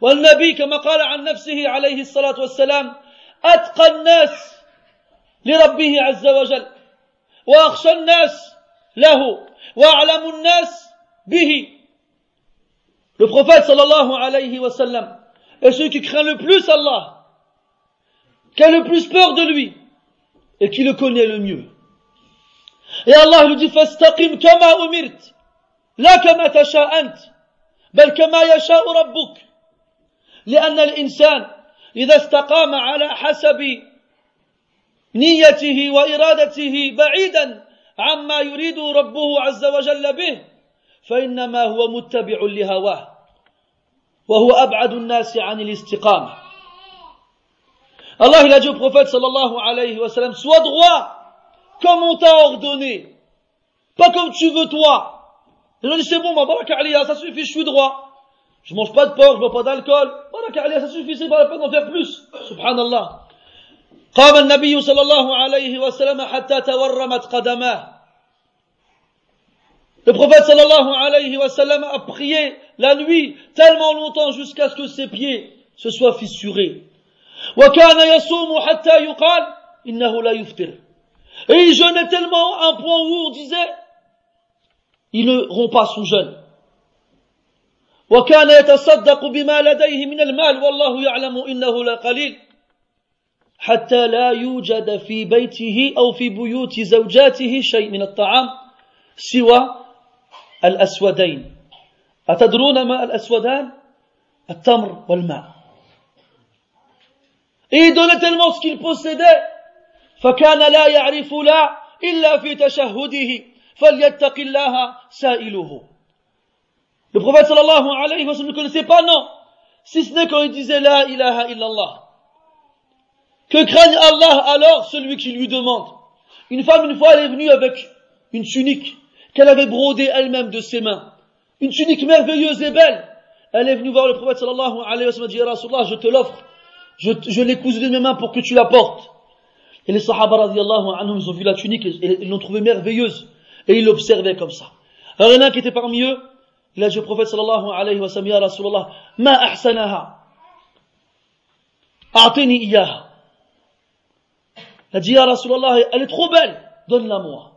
والنبي كما قال عن نفسه عليه الصلاة والسلام أتقى الناس لربه عز وجل وأخشى الناس له وأعلم الناس به. Le prophète sallallahu alayhi wa sallam est celui qui craint le plus Allah, qui a le plus peur de lui et qui le connaît le mieux. Et Allah lui dit فاستقم كما أمرت لا كما تشاء أنت بل كما يشاء ربك لأن الإنسان إذا استقام على حسب نيته وإرادته بعيدا عما يريد ربه عز وجل به فإنما هو متبع لهواه وهو أبعد الناس عن الاستقامة Allah il a dit au prophète sallallahu alayhi wa sallam sois droit comme on t'a ordonné pas comme tu veux toi Il a dit, c'est bon, ma baraka aliyah, ça suffit, je suis droit. Je mange pas de porc, je bois pas d'alcool. Baraka aliyah, ça suffit, c'est pas la peine d'en faire plus. Subhanallah. قام النبي صلى الله عليه وسلم حتى تورمت قدماه Le prophète sallallahu alayhi wa sallam a prié la nuit tellement longtemps jusqu'à ce que ses pieds se soient fissurés. وكان يصوم حتى يقال إنه لا يفطر. Et il jeûnait tellement un point où on disait il ne rompt pas son jeûne. وكان يتصدق بما لديه من المال والله يعلم إنه لقليل حتى لا يوجد في بيته أو في بيوت زوجاته شيء من الطعام سوى الأسودين أتدرون ما الأسودان التمر والماء Et il donnait tellement ce qu'il possédait فكان لا يعرف لا إلا في تشهده فليتق الله سائله Le prophète sallallahu alayhi wa sallam ne connaissait pas, non. Si ce n'est quand il disait la ilaha illallah. Que craigne Allah alors celui qui lui demande. Une femme, une fois, elle est venue avec une tunique qu'elle avait brodée elle-même de ses mains. Une tunique merveilleuse et belle. Elle est venue voir le prophète sallallahu alayhi wa sallam je te l'offre. Je, je l'ai cousue de mes mains pour que tu la portes. Et les sahaba radiallahu anhum, ils ont vu la tunique et ils l'ont trouvée merveilleuse. Et ils l'observaient comme ça. Alors il y en a qui était parmi eux, il a dit au prophète sallallahu alayhi wa sallam, Ya Rasulallah, ma ahsanaha, a'tini iyaha. Il a dit, Ya Rasulallah, elle est trop belle, donne-la moi.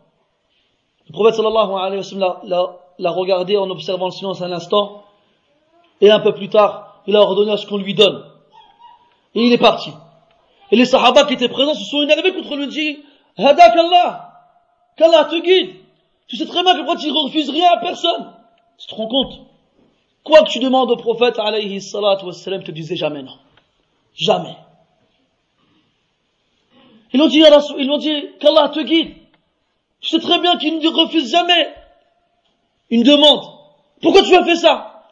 Le prophète sallallahu alayhi wa sallam l'a regardé en observant le silence un instant, et un peu plus tard, il a ordonné à ce qu'on lui donne. Et il est parti. Et les sahaba qui étaient présents se sont énervés contre lui, dit, Hadak Allah, qu'Allah te guide. Tu sais très bien que quand tu refuses rien à personne, tu te rends compte. Quoi que tu demandes au prophète, alayhi salatu wassalam, te disait jamais non. Jamais. Ils l'ont dit, ils dit, qu'Allah te guide. Tu sais très bien qu'il ne refuse jamais une demande. Pourquoi tu as fait ça?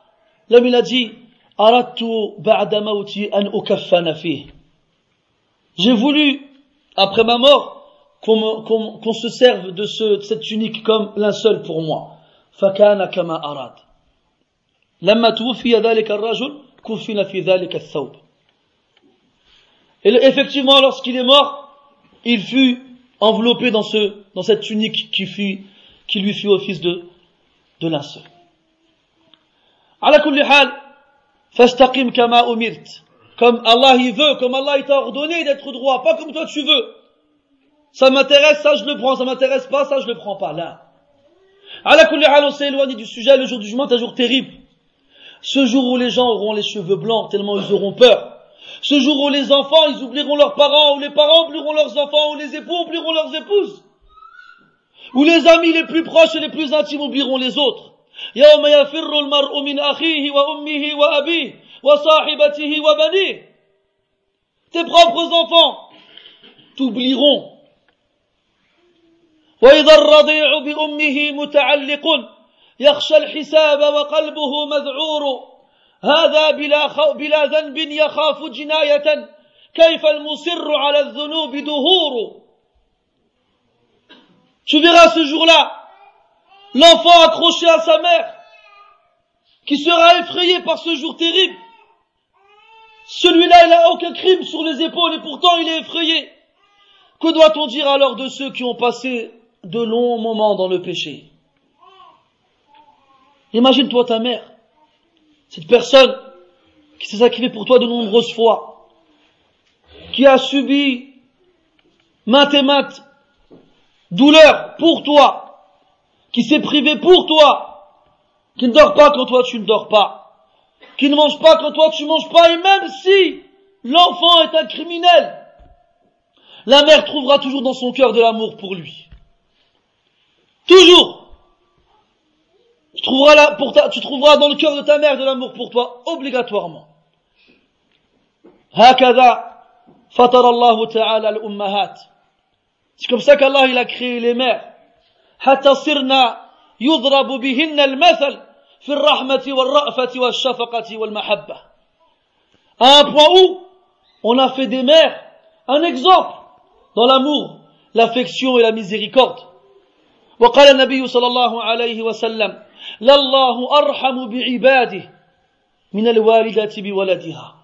L'homme, il a dit, j'ai voulu, après ma mort, qu'on se serve de, ce, de cette tunique comme linceul pour moi. فكان كما أراد لما توفي ذلك الرجل كفن في ذلك الثوب Et effectivement, lorsqu'il est mort, il fut enveloppé dans, ce, dans cette tunique qui, fut, qui lui fit office de, de linceul. Comme Allah il veut, comme Allah t'a ordonné d'être droit, pas comme toi tu veux. Ça m'intéresse, ça je le prends, ça m'intéresse pas, ça je le prends pas, là. on s'est éloigné du sujet, le jour du jugement est un jour terrible. Ce jour où les gens auront les cheveux blancs tellement ils auront peur. Ce jour où les enfants, ils oublieront leurs parents, ou les parents oublieront leurs enfants, ou les époux oublieront leurs épouses. Où les amis les plus proches et les plus intimes oublieront les autres. Tes propres enfants t'oublieront. وإذا الرضيع بأمه متعلق يخشى الحساب وقلبه مذعور هذا بلا, خو بلا ذنب يخاف جناية كيف المصر على الذنوب دهور Tu verras ce jour-là l'enfant accroché à sa mère qui sera effrayé par ce jour terrible. Celui-là, il n'a aucun crime sur les épaules et pourtant il est effrayé. Que doit-on dire alors de ceux qui ont passé de longs moments dans le péché. Imagine-toi ta mère, cette personne qui s'est sacrifiée pour toi de nombreuses fois, qui a subi maintes et maintes douleurs pour toi, qui s'est privée pour toi, qui ne dort pas quand toi tu ne dors pas, qui ne mange pas quand toi tu ne manges pas, et même si l'enfant est un criminel, la mère trouvera toujours dans son cœur de l'amour pour lui. Toujours Tu trouveras, là, pour ta, tu trouveras dans le cœur de ta mère de l'amour pour toi, obligatoirement. هكذا فطر الله تعالى الأمهات C'est comme ça qu'Allah il a créé les mères. حتى صرنا يضرب بهن المثل في الرحمة والرأفة والشفقة والمحبة. À un point où on a fait des mères un exemple dans l'amour, l'affection et la miséricorde. وقال النبي صلى الله عليه وسلم لله أرحم بعباده من الوالدة بولدها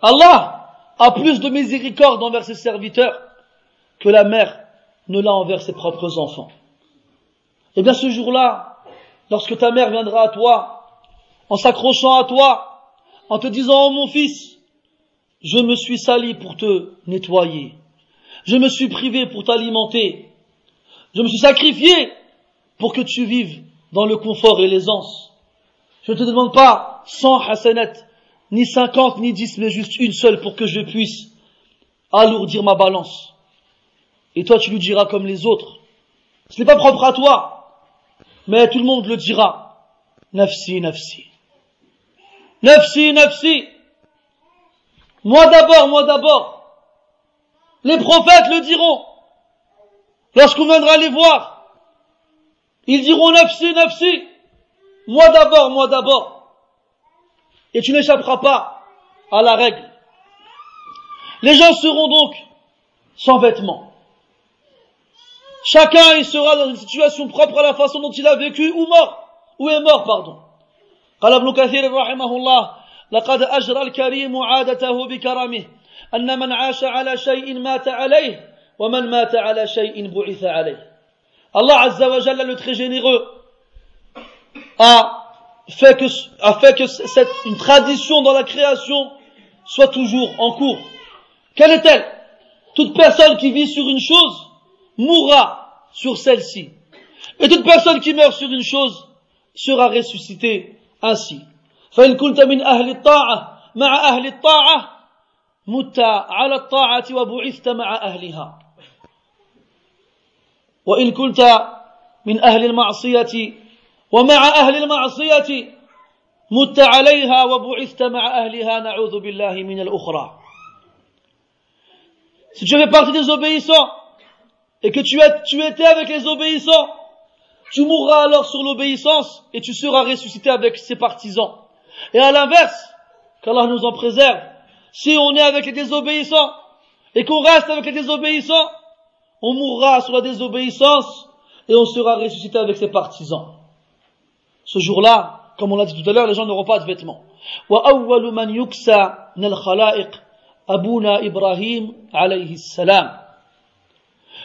Allah a plus de miséricorde envers ses serviteurs que la mère ne l'a envers ses propres enfants. Et eh bien ce jour-là, lorsque ta mère viendra à toi, en s'accrochant à toi, en te disant, oh mon fils, je me suis sali pour te nettoyer, je me suis privé pour t'alimenter. Je me suis sacrifié pour que tu vives dans le confort et l'aisance. Je ne te demande pas 100 hasanat, ni 50, ni 10, mais juste une seule pour que je puisse alourdir ma balance. Et toi, tu lui diras comme les autres. Ce n'est pas propre à toi, mais tout le monde le dira. Nafsi, nafsi. Nafsi, nafsi. Moi d'abord, moi d'abord. Les prophètes le diront. Lorsqu'on viendra les voir, ils diront nafsi, nafsi. Moi d'abord, moi d'abord. Et tu n'échapperas pas à la règle. Les gens seront donc sans vêtements. Chacun il sera dans une situation propre à la façon dont il a vécu ou mort, ou est mort, pardon. قال ابن كثير رحمه الله لقد أجرى الكريم عادته بكرمه أن من عاش على شيء مات عليه ومن مات على شيء بعث عليه Allah Azza wa Jalla, le très généreux, a fait que, a fait que cette, une tradition dans la création soit toujours en cours. Quelle est-elle Toute personne qui vit sur une chose mourra sur celle-ci. Et toute personne qui meurt sur une chose sera ressuscitée ainsi. فإن كنت من أهل الطاعة مع أهل الطاعة مت على الطاعة وبعثت مع أهلها وإن كنت من أهل المعصية ومع أهل المعصية مت عليها وبعثت مع أهلها نعوذ بالله من الأخرى Si tu fais partie des obéissants et que tu, es, tu étais avec les obéissants, tu mourras alors sur l'obéissance et tu seras ressuscité avec ses partisans. Et à l'inverse, qu'Allah nous en préserve, si on est avec les désobéissants et qu'on reste avec les désobéissants, on mourra sur la désobéissance et on sera ressuscité avec ses partisans. Ce jour-là, comme on l'a dit tout à l'heure, les gens n'auront pas de vêtements.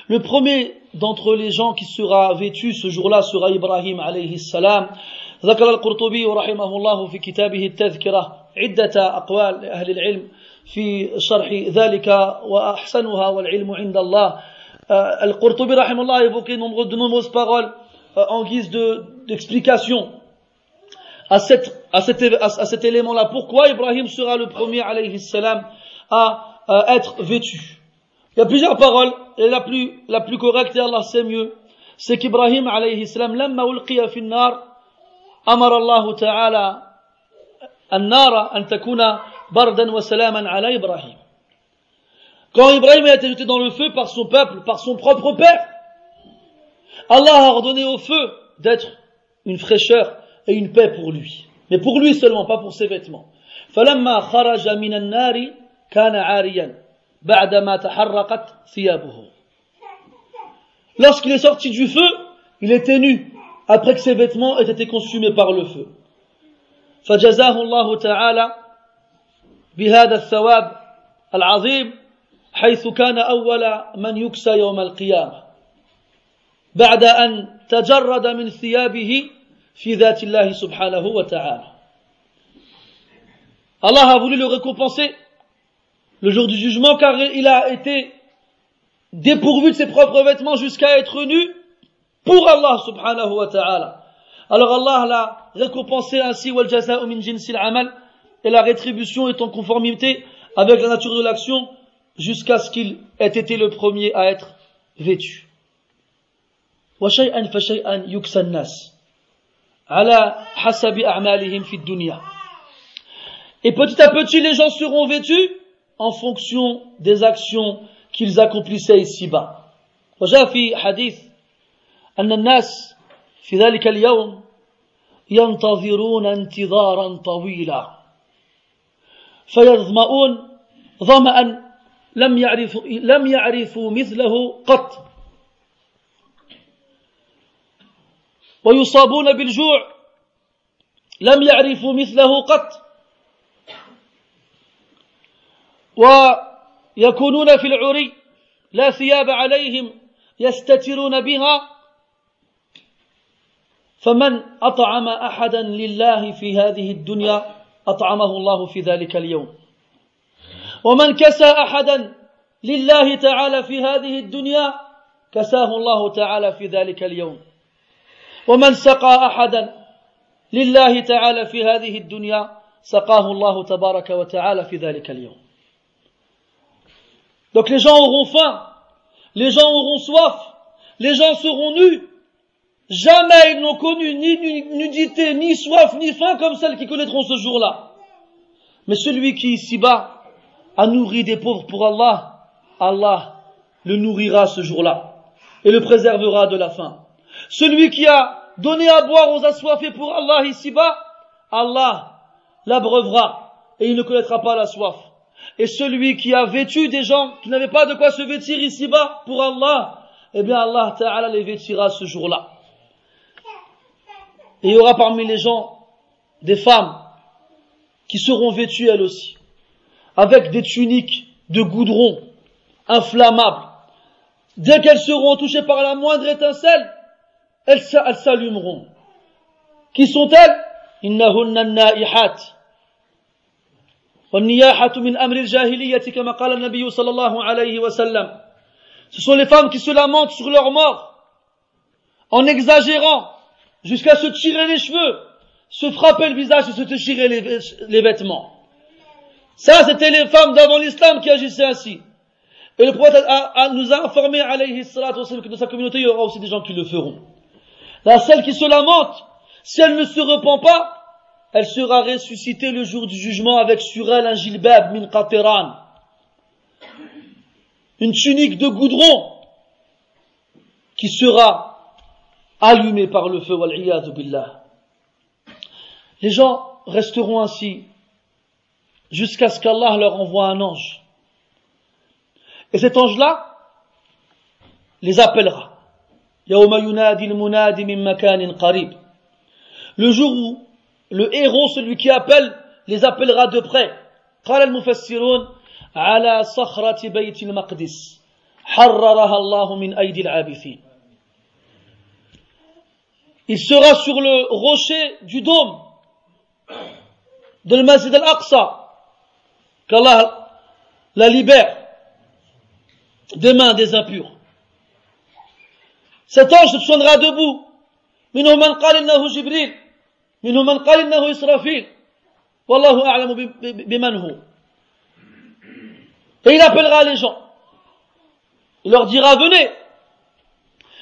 Le premier d'entre les gens qui sera vêtu ce jour-là sera Ibrahim alayhi salam. ذكر القرطبي رحمه الله في كتابه التذكرة عدة أقوال لأهل العلم في شرح ذلك وأحسنها والعلم عند الله Al-Qurtubi rahimahullah a évoqué de nombreuses paroles euh, en guise d'explication à, cette, à, cet, à, cet élément-là. Pourquoi Ibrahim sera le premier alayhi salam à, à être vêtu Il y a plusieurs paroles et la plus, la plus correcte et Allah sait mieux c'est qu'Ibrahim alayhi salam لما ألقي في النار أمر الله تعالى النار أن تكون بردا وسلاما على إبراهيم Quand Ibrahim a été jeté dans le feu par son peuple, par son propre père, Allah a ordonné au feu d'être une fraîcheur et une paix pour lui. Mais pour lui seulement, pas pour ses vêtements. Lorsqu'il est sorti du feu, il était nu, après que ses vêtements aient été consumés par le feu. فجزاه الله تعالى بهذا الثواب العظيم حيث كان أول من يكسى يوم القيامة بعد أن تجرد من ثيابه في ذات الله سبحانه وتعالى Allah a voulu le récompenser le jour du jugement car il a été dépourvu de ses propres vêtements jusqu'à être nu pour Allah subhanahu wa ta'ala. Alors Allah l'a récompensé ainsi wal jaza'u min jinsil amal et la rétribution est en conformité avec la nature de l'action jusqu'à ce qu'il ait été le premier à être vêtu. وشيئا فشيئا يكسى الناس على حسب أعمالهم في الدنيا. Et petit à petit, les gens seront vêtus en fonction des actions qu'ils accomplissaient ici-bas. وجاء في حديث أن الناس في ذلك اليوم ينتظرون انتظارا طويلا فيظمؤون ظمأ لم يعرفوا لم يعرفوا مثله قط. ويصابون بالجوع لم يعرفوا مثله قط. ويكونون في العري لا ثياب عليهم يستترون بها. فمن أطعم أحدا لله في هذه الدنيا أطعمه الله في ذلك اليوم. ومن كسى احدا لله تعالى في هذه الدنيا كساه الله تعالى في ذلك اليوم ومن سقى احدا لله تعالى في هذه الدنيا سقاه الله تبارك وتعالى في ذلك اليوم Donc les gens auront faim, les gens auront soif, les gens seront nus. Jamais ils n'ont connu ni nudité, ni soif, ni faim comme celles qui connaîtront ce jour-là. Mais celui qui ici-bas a nourri des pauvres pour Allah, Allah le nourrira ce jour-là et le préservera de la faim. Celui qui a donné à boire aux assoiffés pour Allah ici-bas, Allah l'abreuvera et il ne connaîtra pas la soif. Et celui qui a vêtu des gens qui n'avaient pas de quoi se vêtir ici-bas pour Allah, eh bien Allah Ta'ala les vêtira ce jour-là. Et il y aura parmi les gens des femmes qui seront vêtues elles aussi avec des tuniques de goudron inflammables. Dès qu'elles seront touchées par la moindre étincelle, elles, elles s'allumeront. Qui sont-elles إنهن النائحات والنياحة من أمر الجاهلية كما قال النبي صلى الله عليه وسلم Ce sont les femmes qui se lamentent sur leur mort en exagérant jusqu'à se tirer les cheveux, se frapper le visage et se déchirer les, les vêtements. Ça, c'était les femmes d'avant l'islam qui agissaient ainsi. Et le prophète nous a informé, alayhi salatu que dans sa communauté, il y aura aussi des gens qui le feront. La celle qui se lamente, si elle ne se repent pas, elle sera ressuscitée le jour du jugement avec sur elle un gilbab min qatiran. Une tunique de goudron qui sera allumée par le feu, billah. Les gens resteront ainsi jusqu'à ce qu'Allah leur envoie un ange. Et cet ange-là les appellera. Le jour où le héros, celui qui appelle, les appellera de près. قال المفسرون على صخرة بيت المقدس حررها الله من أيدي العابثين Il sera sur le rocher du dôme de le Masjid al-Aqsa qu'Allah la libère des mains des impurs. Cet ange se tiendra debout. منهم من قال إنه جبريل منهم من قال إنه إسرافيل والله أعلم بمن هو Et il appellera les gens. Il leur dira venez.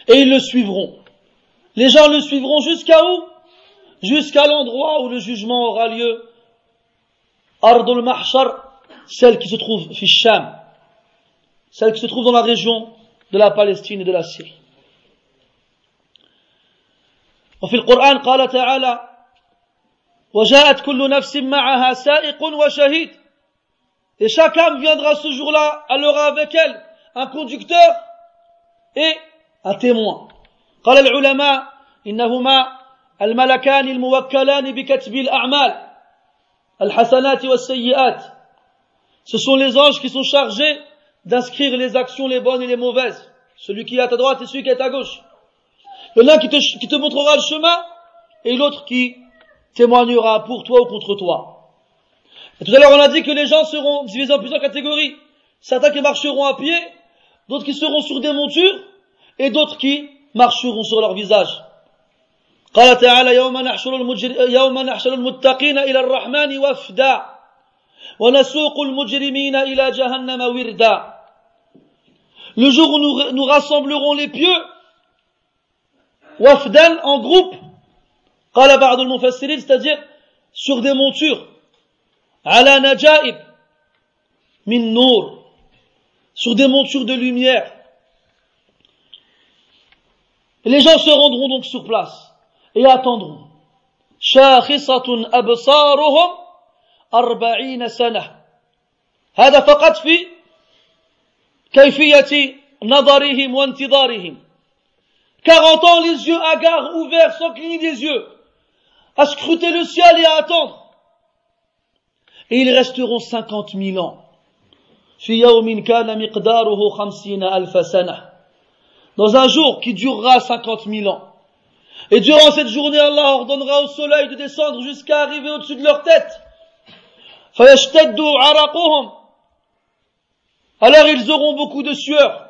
Et ils le suivront. Les gens le suivront jusqu'à où Jusqu'à l'endroit où le jugement aura lieu. Ardul Mahshar, celle qui se trouve Fisham, celle qui se trouve dans la région de la Palestine et de la Syrie. وفي القرآن قال تعالى وجاءت كل نفس معها سائق وشهيد et chaque âme viendra ce jour-là elle aura avec elle un conducteur et un témoin قال العلماء إنهما الملكان الموكلان بكتب الأعمال الحسنات والسيئات Ce sont les anges qui sont chargés d'inscrire les actions, les bonnes et les mauvaises. Celui qui est à ta droite et celui qui est à ta gauche. Il y en a un qui te, qui te montrera le chemin et l'autre qui témoignera pour toi ou contre toi. Et tout à l'heure, on a dit que les gens seront divisés en plusieurs catégories. Certains qui marcheront à pied, d'autres qui seront sur des montures, et d'autres qui marcheront sur leur visage. قال تعالى يوم نحشر, يوم نحشر المتقين إلى الرحمن وفدا ونسوق المجرمين إلى جهنم وردا Le jour où nous, nous rassemblerons les pieux, wafdan en groupe, قال بعض المفسرين, c'est-à-dire sur des montures, على نجائب min nour, sur des montures de lumière. Et les gens se rendront donc sur place et attendront. شاخصة أبصارهم أربعين سنة هذا فقط في كيفية نظرهم وانتظارهم 40 ans les yeux hagards ouverts sans cligner des yeux à scruter le ciel et à attendre et ils resteront 50 000 ans في يوم كان مقداره خمسين ألف سنة dans un jour qui durera 50 000 ans et durant cette journée Allah ordonnera au soleil de descendre jusqu'à arriver au-dessus de leur tête فيشتد عرقهم Alors ils auront beaucoup de sueur.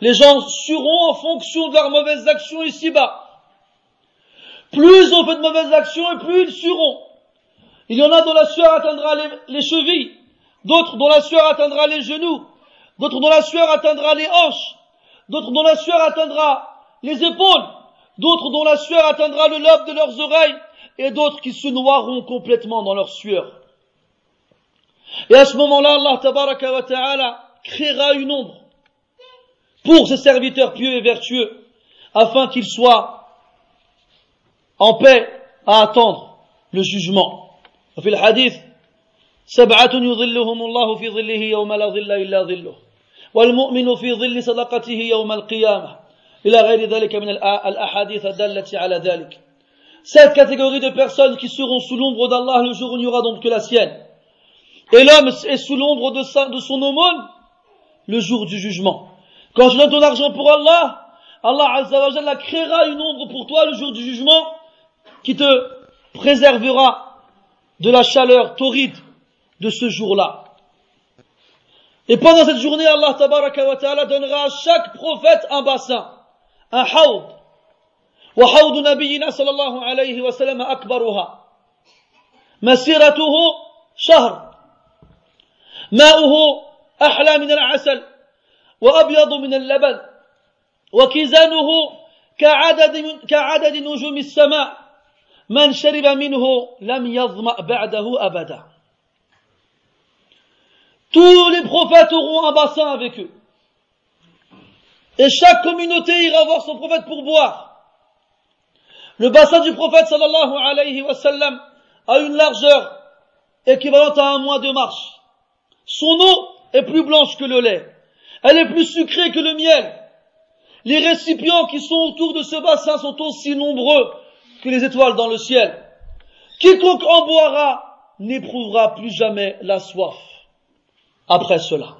Les gens sueront en fonction de leurs mauvaises actions ici-bas. Plus ils ont fait de mauvaises actions et plus ils sueront. Il y en a dont la sueur atteindra les chevilles, d'autres dont la sueur atteindra les genoux, d'autres dont la sueur atteindra les hanches, d'autres dont la sueur atteindra les épaules d'autres dont la sueur atteindra le lobe de leurs oreilles et d'autres qui se noieront complètement dans leur sueur. Et à ce moment-là, Allah tabaraka wa ta'ala créera une ombre pour ses serviteurs pieux et vertueux afin qu'ils soient en paix à attendre le jugement. وفي الحديث سبعة يظلهم الله في ظله يوم لا ظل إلا ظله والمؤمن في ظل صدقته يوم القيامة Cette catégorie de personnes qui seront sous l'ombre d'Allah le jour où il n'y aura donc que la sienne. Et l'homme est sous l'ombre de, de son aumône le jour du jugement. Quand tu donnes ton argent pour Allah, Allah créera une ombre pour toi le jour du jugement qui te préservera de la chaleur torride de ce jour-là. Et pendant cette journée, Allah Tabaraka wa Ta'ala donnera à chaque prophète un bassin. Haoud. وحوض نبينا صلى الله عليه وسلم أكبرها. مسيرته شهر. ماؤه أحلى من العسل وأبيض من اللبن. وكيزانه كعدد, كعدد نجوم السماء. من شرب منه لم يظمأ بعده أبدا. Tous les prophètes auront un bassin avec eux. Et chaque communauté ira voir son prophète pour boire. Le bassin du prophète sallallahu alayhi wa sallam a une largeur équivalente à un mois de marche. Son eau est plus blanche que le lait. Elle est plus sucrée que le miel. Les récipients qui sont autour de ce bassin sont aussi nombreux que les étoiles dans le ciel. Quiconque en boira n'éprouvera plus jamais la soif après cela.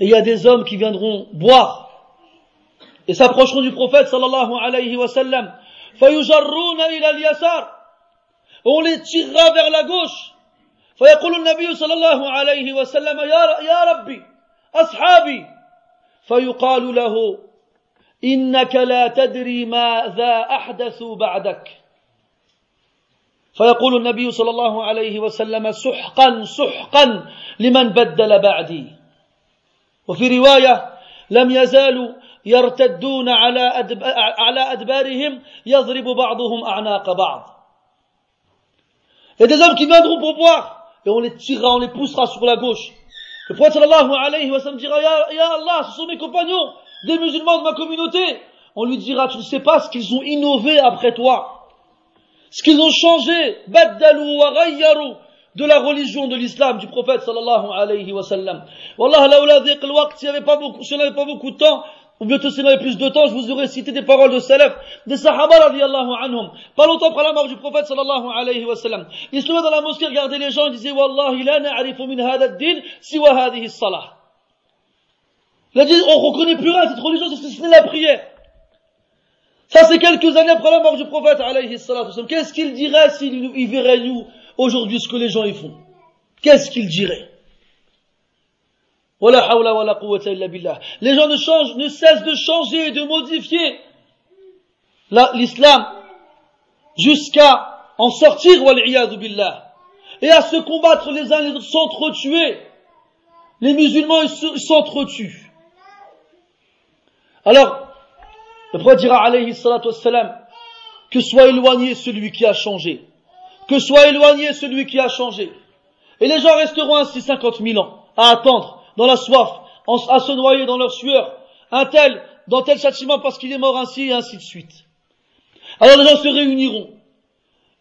Et il y a des hommes qui viendront boire. Et s'approcheront du prophète sallallahu alayhi wa sallam. On les tirera vers la gauche. فيقول النبي صلى الله عليه وسلم يا, يا ربي أصحابي فيقال له إنك لا تدري ماذا أحدثوا بعدك فيقول النبي صلى الله عليه وسلم سحقا سحقا لمن بدل بعدي وفي رواية لم يزالوا يرتدون على على أدبارهم يضرب بعضهم أعناق بعض Il y a des hommes qui viendront pour boire et on les tirera, on les poussera sur la gauche. Le prophète sallallahu alayhi wa sallam dira ya, ya Allah, ce sont mes compagnons, des musulmans de ma communauté. On lui dira, tu ne sais pas ce qu'ils ont innové après toi ce qu'ils ont changé, baddalu wa ghayyaru, de la religion de l'islam du prophète sallallahu alayhi wa sallam. Wallah, s'il si on n'avait pas beaucoup de temps, ou bientôt s'il y avait plus de temps, je vous aurais cité des paroles de salaf, des sahaba radiallahu anhum. Pas longtemps après la mort du prophète sallallahu alayhi wa sallam. Ils se dans la mosquée, regardaient les gens, ils disaient, Wallahi la na'arifu min hada din, siwa hadihi salah. Il a dit, on reconnaît plus rien, cette religion, c'est la prière. Ça, c'est quelques années après la mort du prophète, alayhi Qu'est-ce qu'il dirait s'il verrait nous, aujourd'hui, ce que les gens y font? Qu'est-ce qu'il dirait? Les gens ne changent, ne cessent de changer, de modifier l'islam jusqu'à en sortir, billah. Et à se combattre les uns les autres, s'entretuer. Les musulmans, ils s'entretuent. Alors, le prophète dira alayhi salatu wassalam, que soit éloigné celui qui a changé. Que soit éloigné celui qui a changé. Et les gens resteront ainsi cinquante mille ans, à attendre, dans la soif, à se noyer dans leur sueur, un tel, dans tel châtiment parce qu'il est mort ainsi, et ainsi de suite. Alors les gens se réuniront,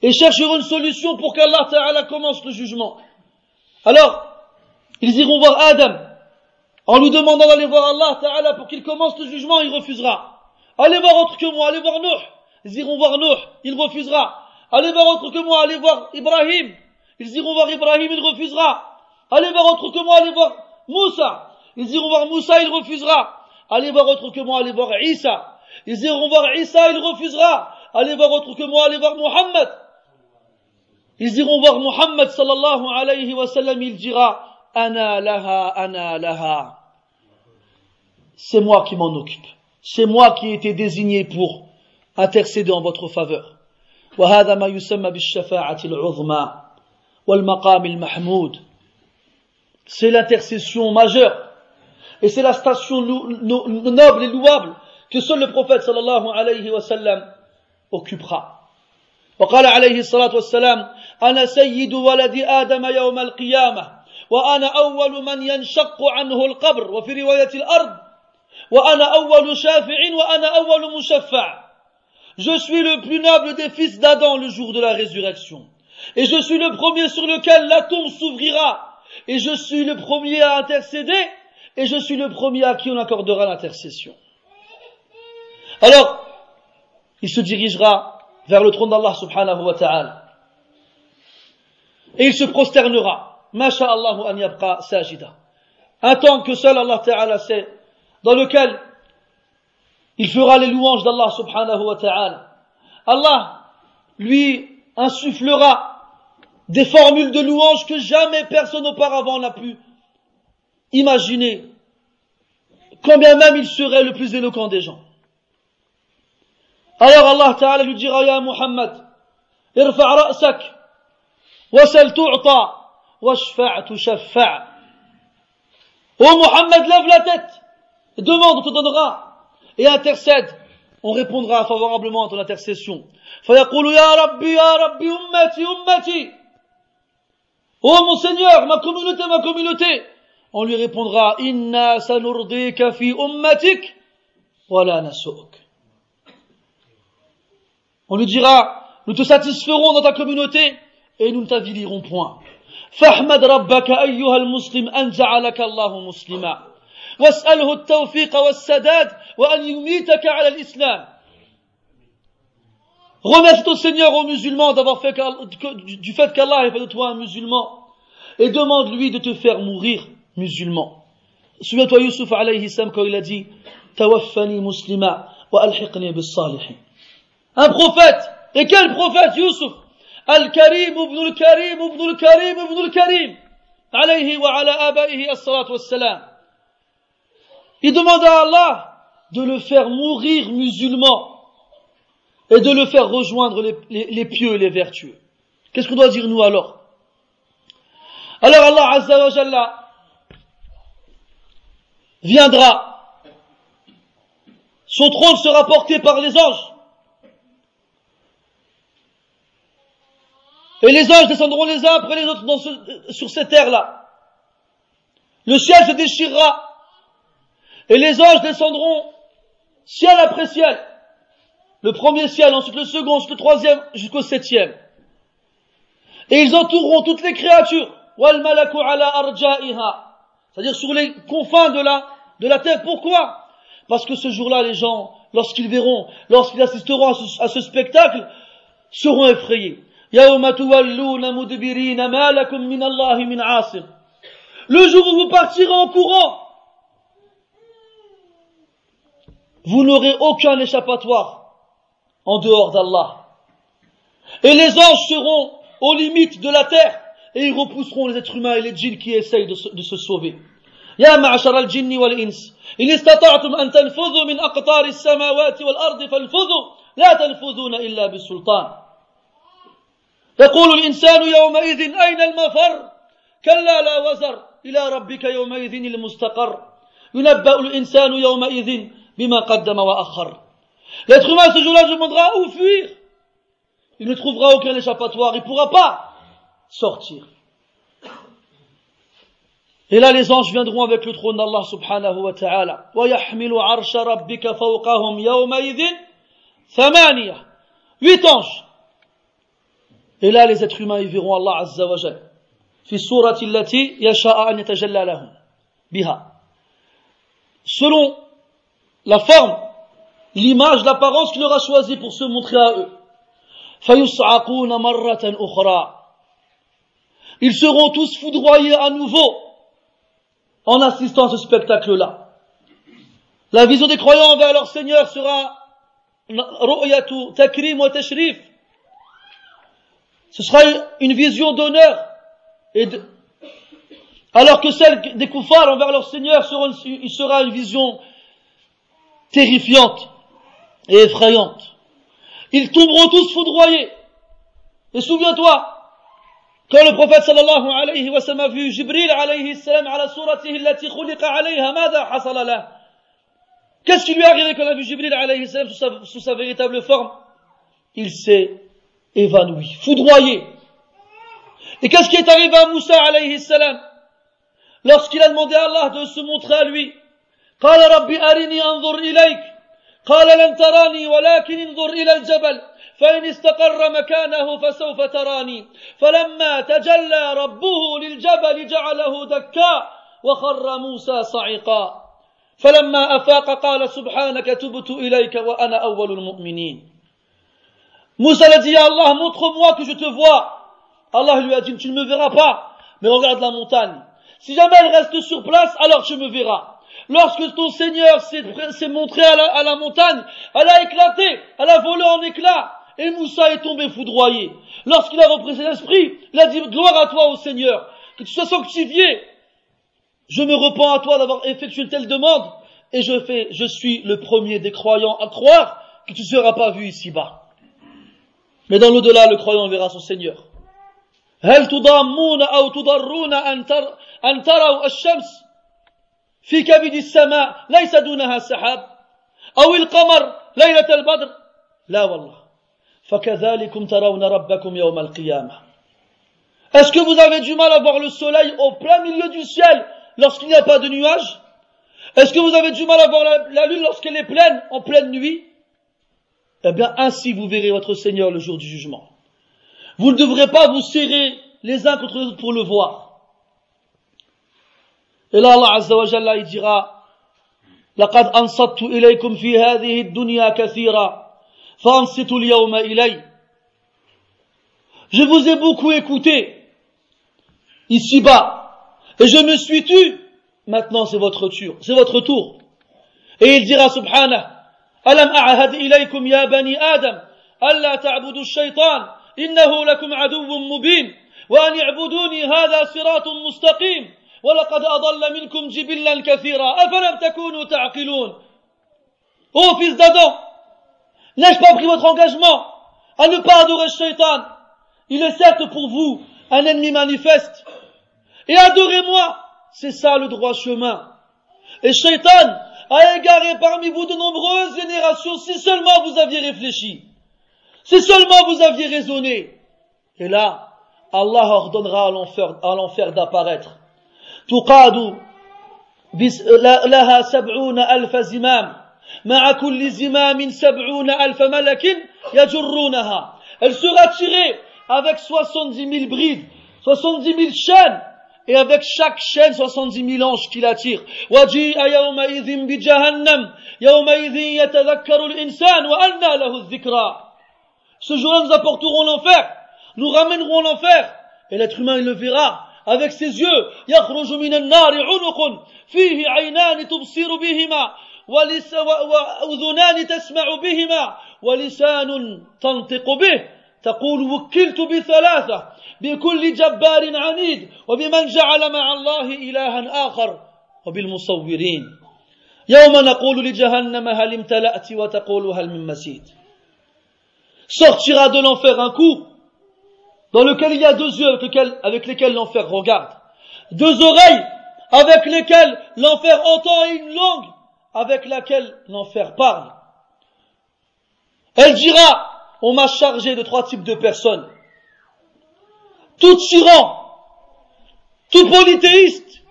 et chercheront une solution pour qu'Allah Ta'ala commence le jugement. Alors, ils iront voir Adam, en lui demandant d'aller voir Allah Ta'ala pour qu'il commence le jugement, il refusera. Allez voir autre que moi, allez voir Nuh. Ils iront voir Nuh, il refusera. Allez voir autre que moi, allez voir Ibrahim. Ils iront voir Ibrahim, il refusera. Allez voir autre que moi, allez voir Moussa. Ils iront voir Moussa, il refusera. Allez voir autre que moi, allez voir Isa. Ils iront voir Isa, il refusera. Allez voir autre que moi, allez voir Muhammad. Ils iront voir Muhammad sallallahu alayhi wa sallam, il dira, Ana laha, ana laha. C'est moi qui m'en occupe c'est moi qui ai été désigné pour intercéder en votre faveur. وهذا ما يسمى بالشفاعة العظمى والمقام المحمود. C'est l'intercession majeure. Et c'est la station noble et louable que seul le prophète sallallahu alayhi wa sallam occupera. وقال عليه الصلاة والسلام أنا سيد ولد آدم يوم القيامة وأنا أول من ينشق عنه القبر وفي رواية الأرض Je suis le plus noble des fils d'Adam le jour de la résurrection. Et je suis le premier sur lequel la tombe s'ouvrira. Et je suis le premier à intercéder. Et je suis le premier à qui on accordera l'intercession. Alors, il se dirigera vers le trône d'Allah subhanahu wa ta'ala. et il se prosternera. Masha'Allahu an yabqa sajida. Un temps que seul Allah Ta'ala sait, dans lequel il fera les louanges d'Allah subhanahu wa ta'ala. Allah lui insufflera des formules de louanges que jamais personne auparavant n'a pu imaginer, combien même il serait le plus éloquent des gens. Alors Allah Ta'ala lui dira, Ya Muhammad, irfa' ra'sak, wasal tu'ta, washfa' tushaffa' Oh Muhammad, lève la tête, demande, on te donnera, et intercède, on répondra favorablement à ton intercession. فيقول يا ربي يا ربي أمتي أمتي Oh mon Seigneur, ma communauté, ma communauté. On lui répondra, Inna sanurdika fi ummatik, wala nasu'uk. On lui dira, nous te satisferons dans ta communauté et nous ne t'avilirons point. فاحمد ربك أيها المسلم أن جعلك الله مسلما واسأله التوفيق والسداد وأن يميتك على الإسلام Remercie ton Seigneur aux musulmans d'avoir fait du fait qu'Allah ait fait de toi un musulman et demande-lui de te faire mourir musulman. Souviens-toi Yusuf alayhi salam quand il a dit Tawaffani muslima wa alhiqni bis salihin. Un prophète. Et quel prophète Yusuf Al-Karim ibn al-Karim ibn al-Karim ibn al-Karim. Alayhi wa ala abaihi as-salatu was-salam. Il demande à Allah de le faire mourir musulman et de le faire rejoindre les, pieux et les vertueux. Qu'est-ce qu'on doit dire nous alors? Alors Allah Azza wa Jalla viendra, son trône sera porté par les anges, et les anges descendront les uns après les autres sur cette terre-là. Le ciel se déchirera, et les anges descendront ciel après ciel le premier ciel, ensuite le second, ensuite le troisième, jusqu'au septième. Et ils entoureront toutes les créatures. C'est-à-dire sur les confins de la, de la terre. Pourquoi? Parce que ce jour-là, les gens, lorsqu'ils verront, lorsqu'ils assisteront à ce, à ce spectacle, seront effrayés. Le jour où vous partirez en courant, vous n'aurez aucun échappatoire en dehors d'Allah. Et les anges seront aux limites de la terre et ils repousseront les êtres humains et les djinns qui essayent de se, de se sauver. يا معشر الجن والإنس إن استطعتم أن تنفذوا من أقطار السماوات والأرض فانفذوا لا تنفذون إلا بالسلطان يقول الإنسان يومئذ أين المفر كلا لا وزر إلى ربك يومئذ المستقر ينبأ الإنسان يومئذ بما قدم وأخر L'être humain ce jour-là demandera où fuir. Il ne trouvera aucun échappatoire, il ne pourra pas sortir. Et là, les anges viendront avec le trône d'Allah subhanahu wa ta'ala. وَيَحْمِلُ عَرْشَ رَبِّكَ فَوْقَهُمْ يَوْمَئِذٍ ثَمَانِيَةً Huit anges. Et là, les êtres humains, ils verront Allah azza wa jal. في السورة التي يشاء أن يتجلى لهم بها. Selon la forme l'image, l'apparence qu'il aura choisi pour se montrer à eux. Ils seront tous foudroyés à nouveau en assistant à ce spectacle-là. La vision des croyants envers leur Seigneur sera takrim wa tashrif. Ce sera une vision d'honneur et alors que celle des koufars envers leur Seigneur sera une vision terrifiante et effrayante. Ils tomberont tous foudroyés. Et souviens-toi, quand le prophète sallallahu alayhi wa sallam a vu Jibril alayhi salam ala suratihi allati khuliqa alayha, Qu'est-ce qui lui est arrivé quand il a vu Jibril alayhi salam sous sa, sous sa véritable forme? Il s'est évanoui, foudroyé. Et qu'est-ce qui est arrivé à Moussa alayhi salam? Lorsqu'il a demandé à Allah de se montrer à lui, قال ربي أرني أنظر إليك قال لن تراني ولكن انظر إلى الجبل فإن استقر مكانه فسوف تراني فلما تجلى ربه للجبل جعله دكا وخر موسى صعقا فلما أفاق قال سبحانك تبت إليك وأنا أول المؤمنين موسى l'a dit à Allah, montre-moi que je te vois. Allah lui a dit, tu ne me verras pas, mais regarde la montagne. Si jamais elle reste sur place, alors tu me verras. Lorsque ton Seigneur s'est montré à la, à la montagne, elle a éclaté, elle a volé en éclats, et Moussa est tombé foudroyé. Lorsqu'il a repris ses esprits, il a dit, gloire à toi, ô Seigneur, que tu sois sanctifié. Je me repens à toi d'avoir effectué une telle demande, et je fais, je suis le premier des croyants à croire que tu ne seras pas vu ici-bas. Mais dans l'au-delà, le croyant verra son Seigneur. هل تضامون أو تضرون أن, تر أن تروا الشمس في كبد السماء ليس دونها سحاب أو القمر ليلة البدر لا والله فكذلكم ترون ربكم يوم القيامة Est-ce que vous avez du mal à voir le soleil au plein milieu du ciel lorsqu'il n'y a pas de nuages Est-ce que vous avez du mal à voir la, la lune lorsqu'elle est pleine, en pleine nuit Eh bien, ainsi vous verrez votre Seigneur le jour du jugement. Vous ne devrez pas vous serrer les uns contre les autres pour le voir. Azza wa Jalla, il dira, لقد أنصت إليكم في هذه الدنيا كثيرا فأنصتوا اليوم إلي Je vous ai beaucoup écouté ici-bas et je me suis tu. Maintenant c'est votre tour, c'est votre tour. Et il dira subhanah ألم أعهد إليكم يا بني آدم ألا تعبدوا الشيطان إنه لكم عدو مبين وأن اعبدوني هذا صراط مستقيم ولقد أضل منكم جبلا كثيرا أفلم تكونوا تعقلون Ô fils d'Adam, n'ai-je pas pris votre engagement à ne pas adorer le shaitan Il est certes pour vous un ennemi manifeste. Et adorez-moi, c'est ça le droit chemin. Et shaitan a égaré parmi vous de nombreuses générations si seulement vous aviez réfléchi. Si seulement vous aviez raisonné. Et là, Allah ordonnera à l'enfer, à l'enfer d'apparaître. تقاد لها سبعون ألف زمام مع كل زمام سبعون ألف ملك يجرونها Elle sera tirée avec 70 000 brides, 70 000 chaînes, et avec chaque chaîne 70 000 anges qui la tirent. وجيء يومئذ بجهنم يومئذ يتذكر الإنسان وأنى له الذكرى Ce jour-là, nous apporterons l'enfer, nous ramènerons l'enfer, et l'être humain, il le verra avec ses yeux. يخرج من النار عنق فيه عينان تبصر بهما وأذنان تسمع بهما ولسان تنطق به. تقول وكلت بثلاثة بكل جبار عنيد وبمن جعل مع الله إلها آخر وبالمصورين. يوم نقول لجهنم هل امتلأت وتقول هل من مسيد. Sortira de l'enfer un coup. Dans lequel il y a deux yeux avec lesquels, l'enfer regarde, deux oreilles avec lesquelles l'enfer entend et une langue avec laquelle l'enfer parle. Elle dira, on m'a chargé de trois types de personnes. Tout tyran, tout polythéiste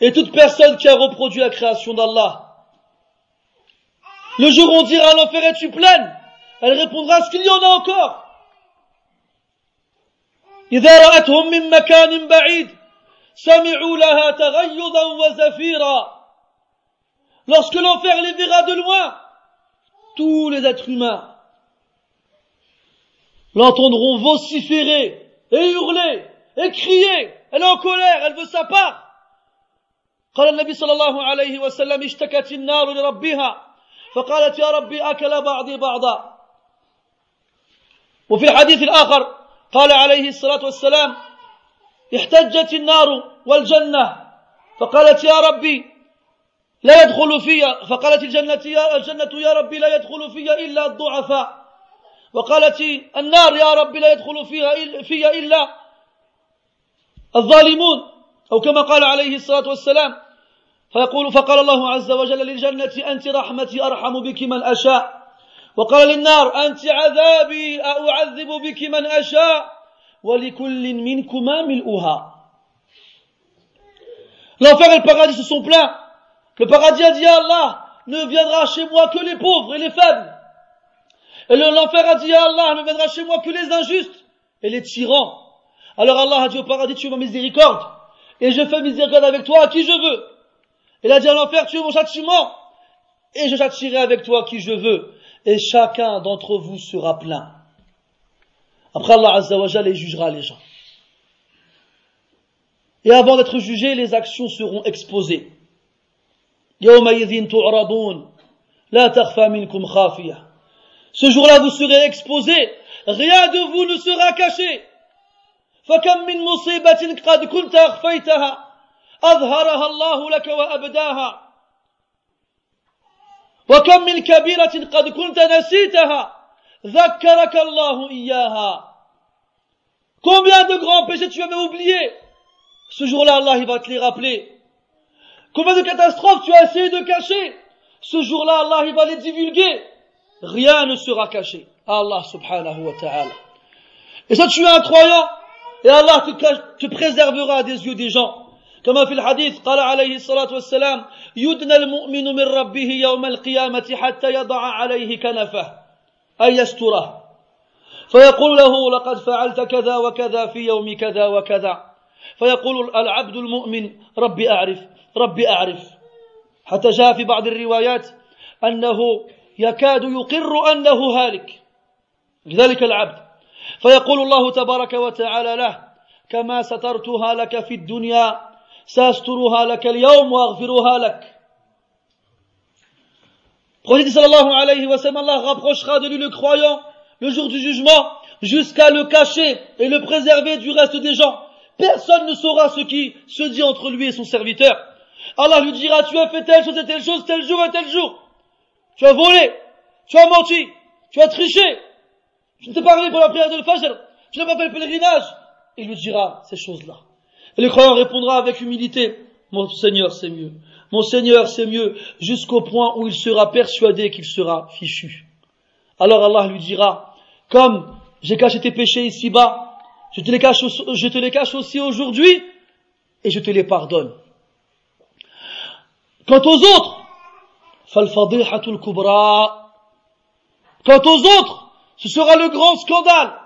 et toute personne qui a reproduit la création d'Allah. Le jour où on dira l'enfer es-tu pleine Elle répondra ce qu'il y en a encore? إذا رأتهم من مكان بعيد سمعوا لها تغيظا وزفيرا Lorsque l'enfer les verra de loin, tous les êtres humains l'entendront vociférer et hurler et crier. Elle est en colère, elle veut sa part. قال النبي صلى الله عليه وسلم اشتكت النار لربها فقالت يا ربي أكل بعضي بعضا وفي الحديث الآخر قال عليه الصلاة والسلام احتجت النار والجنة. فقالت يا ربي لا يدخل فيها فقالت الجنة يا الجنة يا ربي لا يدخل فيها إلا الضعفاء. وقالت النار يا ربي لا يدخل فيها فيها إلا الظالمون. أو كما قال عليه الصلاة والسلام فيقول فقال الله عز وجل للجنة أنت رحمتي أرحم بك من أشاء. وقال للنار أنت عذابي أعذب بك من أشاء ولكل منكما ملؤها L'enfer et le paradis se sont plaints. Le paradis a dit à Allah, ne viendra chez moi que les pauvres et les faibles. Et l'enfer a dit à Allah, ne viendra chez moi que les injustes et les tyrans. Alors Allah a dit au paradis, tu es ma miséricorde. Et je fais miséricorde avec toi à qui je veux. Il a dit à l'enfer, tu es mon châtiment. Et je châtierai avec toi qui je veux et chacun d'entre vous sera plein. Après Allah Azza wa Jalla jugera les gens. Et avant d'être jugé, les actions seront exposées. يومئذ تعرضون لا تخفى منكم خافية Ce jour-là, vous serez exposés. Rien de vous ne sera caché. فكم من مصيبة قد كنت أخفيتها أظهرها الله لك وأبداها وكم من كبيرة قد كنت نسيتها ذكرك الله إياها Combien de grands péchés tu avais oubliés Ce jour-là, Allah il va te les rappeler. Combien de catastrophes tu as essayé de cacher Ce jour-là, Allah il va les divulguer. Rien ne sera caché. Allah subhanahu wa ta'ala. Et ça, tu es un croyant. Et Allah te, te préservera des yeux des gens. كما في الحديث قال عليه الصلاة والسلام يدنى المؤمن من ربه يوم القيامة حتى يضع عليه كنفه أي يستره. فيقول له لقد فعلت كذا وكذا في يوم كذا وكذا. فيقول العبد المؤمن ربي أعرف ربي أعرف. حتى جاء في بعض الروايات أنه يكاد يقر أنه هالك. لذلك العبد. فيقول الله تبارك وتعالى له كما سترتها لك في الدنيا ساسترها لك اليوم واغفرها لك Prophète sallallahu alayhi wa sallam, Allah rapprochera de lui le croyant le jour du jugement jusqu'à le cacher et le préserver du reste des gens. Personne ne saura ce qui se dit entre lui et son serviteur. Allah lui dira, tu as fait telle chose et telle chose, tel jour et tel jour. Tu as volé, tu as menti, tu as triché, je ne t'ai pas pour la prière de Fajr, tu n'as pas fait le pèlerinage. Il lui dira ces choses-là. Et le croyant répondra avec humilité, mon Seigneur c'est mieux, mon Seigneur c'est mieux, jusqu'au point où il sera persuadé qu'il sera fichu. Alors Allah lui dira, comme j'ai caché tes péchés ici-bas, je te les cache, aussi aujourd'hui, et je te les pardonne. Quant aux autres, Quant aux autres, ce sera le grand scandale.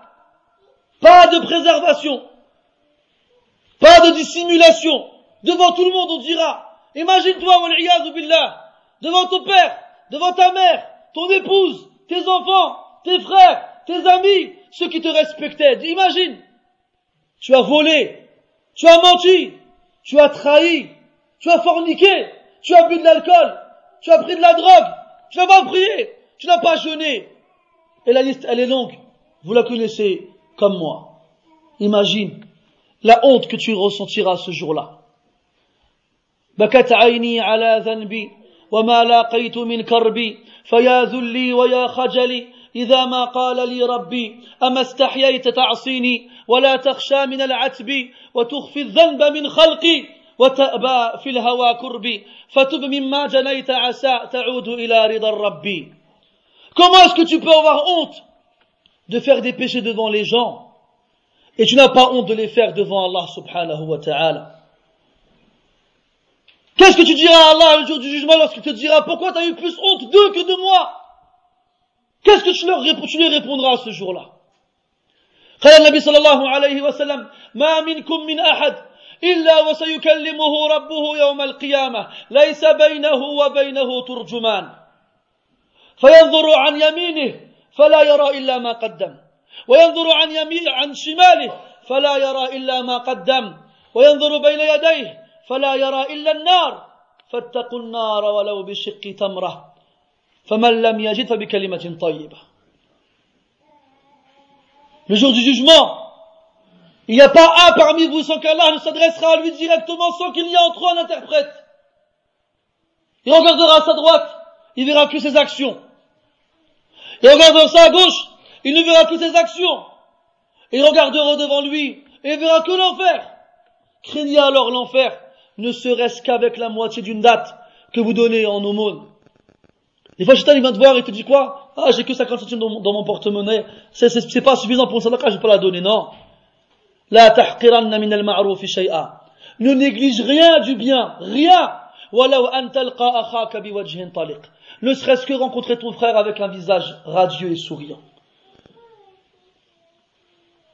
Pas de préservation. Pas de dissimulation. Devant tout le monde, on dira, imagine-toi, billah, devant ton père, devant ta mère, ton épouse, tes enfants, tes frères, tes amis, ceux qui te respectaient. Imagine, tu as volé, tu as menti, tu as trahi, tu as forniqué, tu as bu de l'alcool, tu as pris de la drogue, tu n'as pas prié, tu n'as pas jeûné. Et la liste, elle est longue. Vous la connaissez comme moi. Imagine la honte que tu ressentiras ce jour-là. بكت عيني على ذنبي وما لاقيت من كربي فيا ذلي ويا خجلي إذا ما قال لي ربي أما استحييت تعصيني ولا تخشى من العتب وتخفي الذنب من خلقي وتأبى في الهوى كربي فتب مما جنيت عسى تعود إلى رضا ربي Comment est-ce que tu peux avoir honte de faire des péchés devant les gens et tu n'as pas honte de les faire devant Allah subhanahu wa ta'ala Qu'est-ce que tu diras à Allah le jour du jugement lorsqu'il te dira pourquoi tu as eu plus honte d'eux que de moi Qu'est-ce que tu leur tu lui répondras ce jour-là قال النبي صلى الله عليه وسلم ما منكم من أحد إلا وسيكلمه ربه يوم القيامة ليس بينه وبينه ترجمان فينظر عن يمينه فلا يرى إلا ما قدم وينظر عن يمين عن شماله فلا يرى إلا ما قدم وينظر بين يديه فلا يرى إلا النار فاتقوا النار ولو بشق تمرة فمن لم يجد فبكلمة طيبة Le jour du jugement, il n'y a pas un parmi vous sans qu'Allah ne s'adressera à lui directement sans qu'il y ait entre eux un interprète. Il regardera à sa droite, il verra que ses actions. Il regardera à gauche, il ne verra que ses actions. Il regardera devant lui et verra que l'enfer. Craignez alors l'enfer, ne serait-ce qu'avec la moitié d'une date que vous donnez en aumône. Des fois, Shaitan, il vient te voir et te dit quoi? Ah, j'ai que 50 centimes dans, mon porte-monnaie. C'est, pas suffisant pour une sadaqa, je vais pas la donner. Non. La tahqiranna min al-ma'ruf shay'a. Ne néglige rien du bien. Rien. An akhaka biwajhin taliq ne serait-ce que rencontrer ton frère avec un visage radieux et souriant.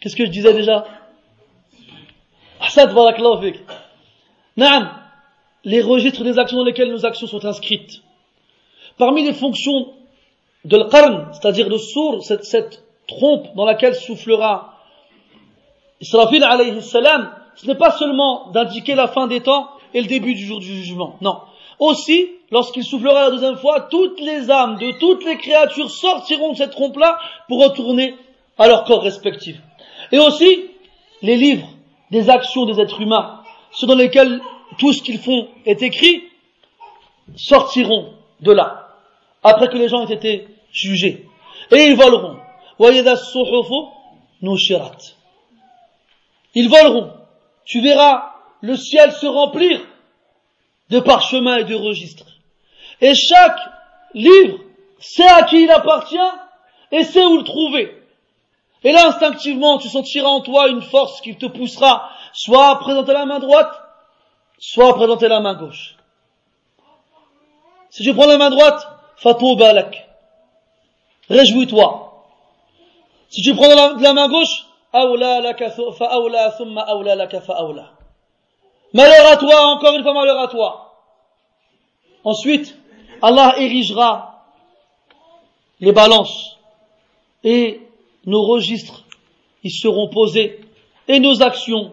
qu'est-ce que je disais déjà? Naam les registres des actions dans lesquelles nos actions sont inscrites parmi les fonctions de l'qarn c'est-à-dire le sourd cette, cette trompe dans laquelle soufflera Israfil alayhi salam, ce n'est pas seulement d'indiquer la fin des temps et le début du jour du jugement. Non. Aussi, lorsqu'il soufflera la deuxième fois, toutes les âmes de toutes les créatures sortiront de cette trompe-là pour retourner à leur corps respectif. Et aussi, les livres des actions des êtres humains, ceux dans lesquels tout ce qu'ils font est écrit, sortiront de là, après que les gens aient été jugés. Et ils voleront. Ils voleront. Tu verras le ciel se remplir de parchemins et de registres. Et chaque livre sait à qui il appartient et sait où le trouver. Et là, instinctivement, tu sentiras en toi une force qui te poussera soit à présenter la main droite, soit à présenter la main gauche. Si tu prends la main droite, fatou balak. Réjouis-toi. Si tu prends la main gauche, Malheur à toi, encore une fois malheur à toi. Ensuite, Allah érigera les balances et nos registres, ils seront posés et nos actions,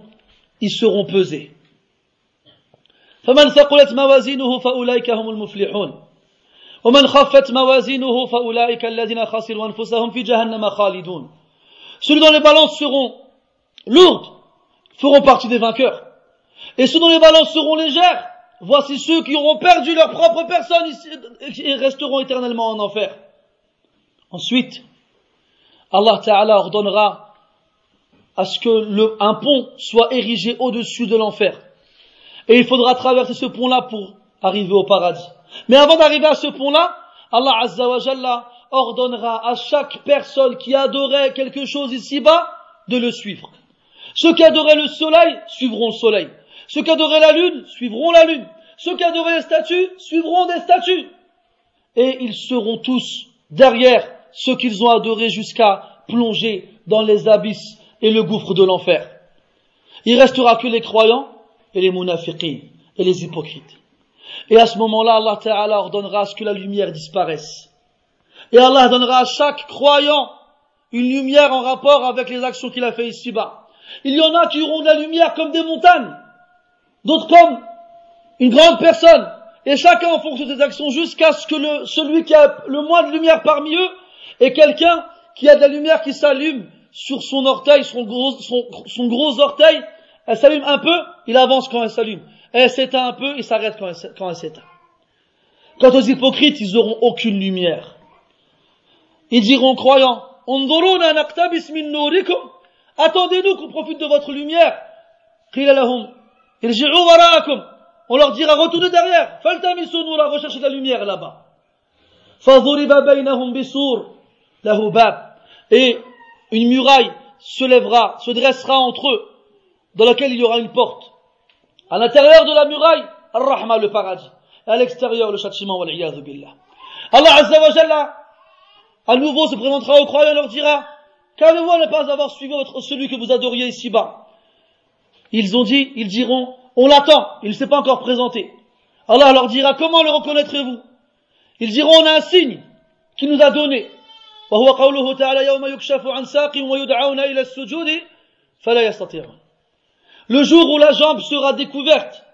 ils seront pesées. فمن ثقلت موازينه فأولئك هم المفلحون ومن خفت موازينه فأولئك الذين خسروا أنفسهم في جهنم خالدون ceux dont les balances seront lourdes feront partie des vainqueurs. Et ceux dont les balances seront légères, voici ceux qui auront perdu leur propre personne et resteront éternellement en enfer. Ensuite, Allah Ta'ala ordonnera à ce que un pont soit érigé au-dessus de l'enfer. Et il faudra traverser ce pont-là pour arriver au paradis. Mais avant d'arriver à ce pont-là, Allah Azza ordonnera à chaque personne qui adorait quelque chose ici-bas de le suivre. Ceux qui adoraient le soleil suivront le soleil. Ceux qui adoraient la lune suivront la lune. Ceux qui adoraient les statues suivront des statues. Et ils seront tous derrière ceux qu'ils ont adorés jusqu'à plonger dans les abysses et le gouffre de l'enfer. Il restera que les croyants et les munafiqins et les hypocrites. Et à ce moment-là, Allah ordonnera à ce que la lumière disparaisse. Et Allah donnera à chaque croyant une lumière en rapport avec les actions qu'il a fait ici-bas. Il y en a qui auront de la lumière comme des montagnes, d'autres comme une grande personne, et chacun en fonction de ses actions jusqu'à ce que celui qui a le moins de lumière parmi eux est quelqu'un qui a de la lumière qui s'allume sur son orteil, son gros, son, gros orteil, elle s'allume un peu, il avance quand elle s'allume. Elle s'éteint un peu, il s'arrête quand elle s'éteint. Quant aux hypocrites, ils auront aucune lumière. Ils diront croyants, attendez-nous qu'on profite de votre lumière. On leur dira retournez derrière. nous la recherche de la lumière là-bas. Et une muraille se lèvera, se dressera entre eux, dans laquelle il y aura une porte. À l'intérieur de la muraille, Ar-Rahma, le paradis. À l'extérieur, le châtiment, Allah Azza wa Jalla à nouveau se présentera aux croyants et leur dira, qu'avez-vous à ne pas avoir suivi votre, celui que vous adoriez ici-bas? Ils ont dit, ils diront, on l'attend, il ne s'est pas encore présenté. Allah leur dira, comment le reconnaîtrez-vous? Ils diront, on a un signe qu'il nous a donné. Le jour où la jambe sera découverte,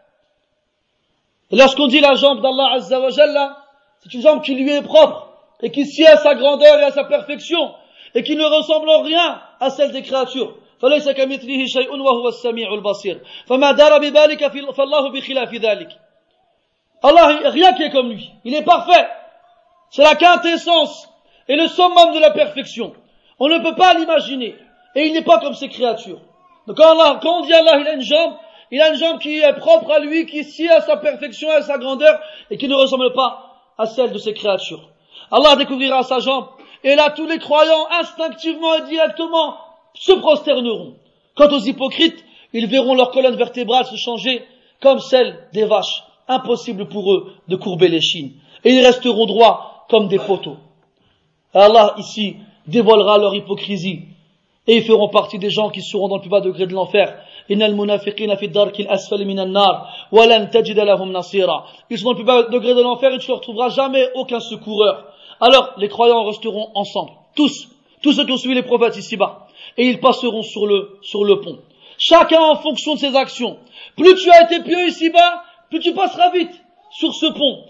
lorsqu'on dit la jambe d'Allah Azza wa c'est une jambe qui lui est propre, et qui sied à sa grandeur et à sa perfection et qui ne ressemble en rien à celle des créatures. فليس كمثله شيء وهو السميع البصير فما دار بذلك فالله بخلاف ذلك Allah, rien qui est comme lui. Il est parfait. C'est la quintessence et le summum de la perfection. On ne peut pas l'imaginer. Et il n'est pas comme ces créatures. Donc quand, on dit Allah, il a une jambe, il a une jambe qui est propre à lui, qui sied à sa perfection, à sa grandeur, et qui ne ressemble pas à celle de ces créatures. Allah découvrira sa jambe, et là tous les croyants instinctivement et directement se prosterneront. Quant aux hypocrites, ils verront leur colonne vertébrale se changer comme celle des vaches. Impossible pour eux de courber les chines. Et ils resteront droits comme des poteaux. Allah ici dévoilera leur hypocrisie et ils feront partie des gens qui seront dans le plus bas degré de l'enfer. Ils sont dans le plus bas degré de l'enfer et tu ne retrouveras jamais aucun secoureur. Alors les croyants resteront ensemble, tous, tous ceux qui ont suivi les prophètes ici-bas, et ils passeront sur le, sur le pont. Chacun en fonction de ses actions. Plus tu as été pieux ici-bas, plus tu passeras vite sur ce pont.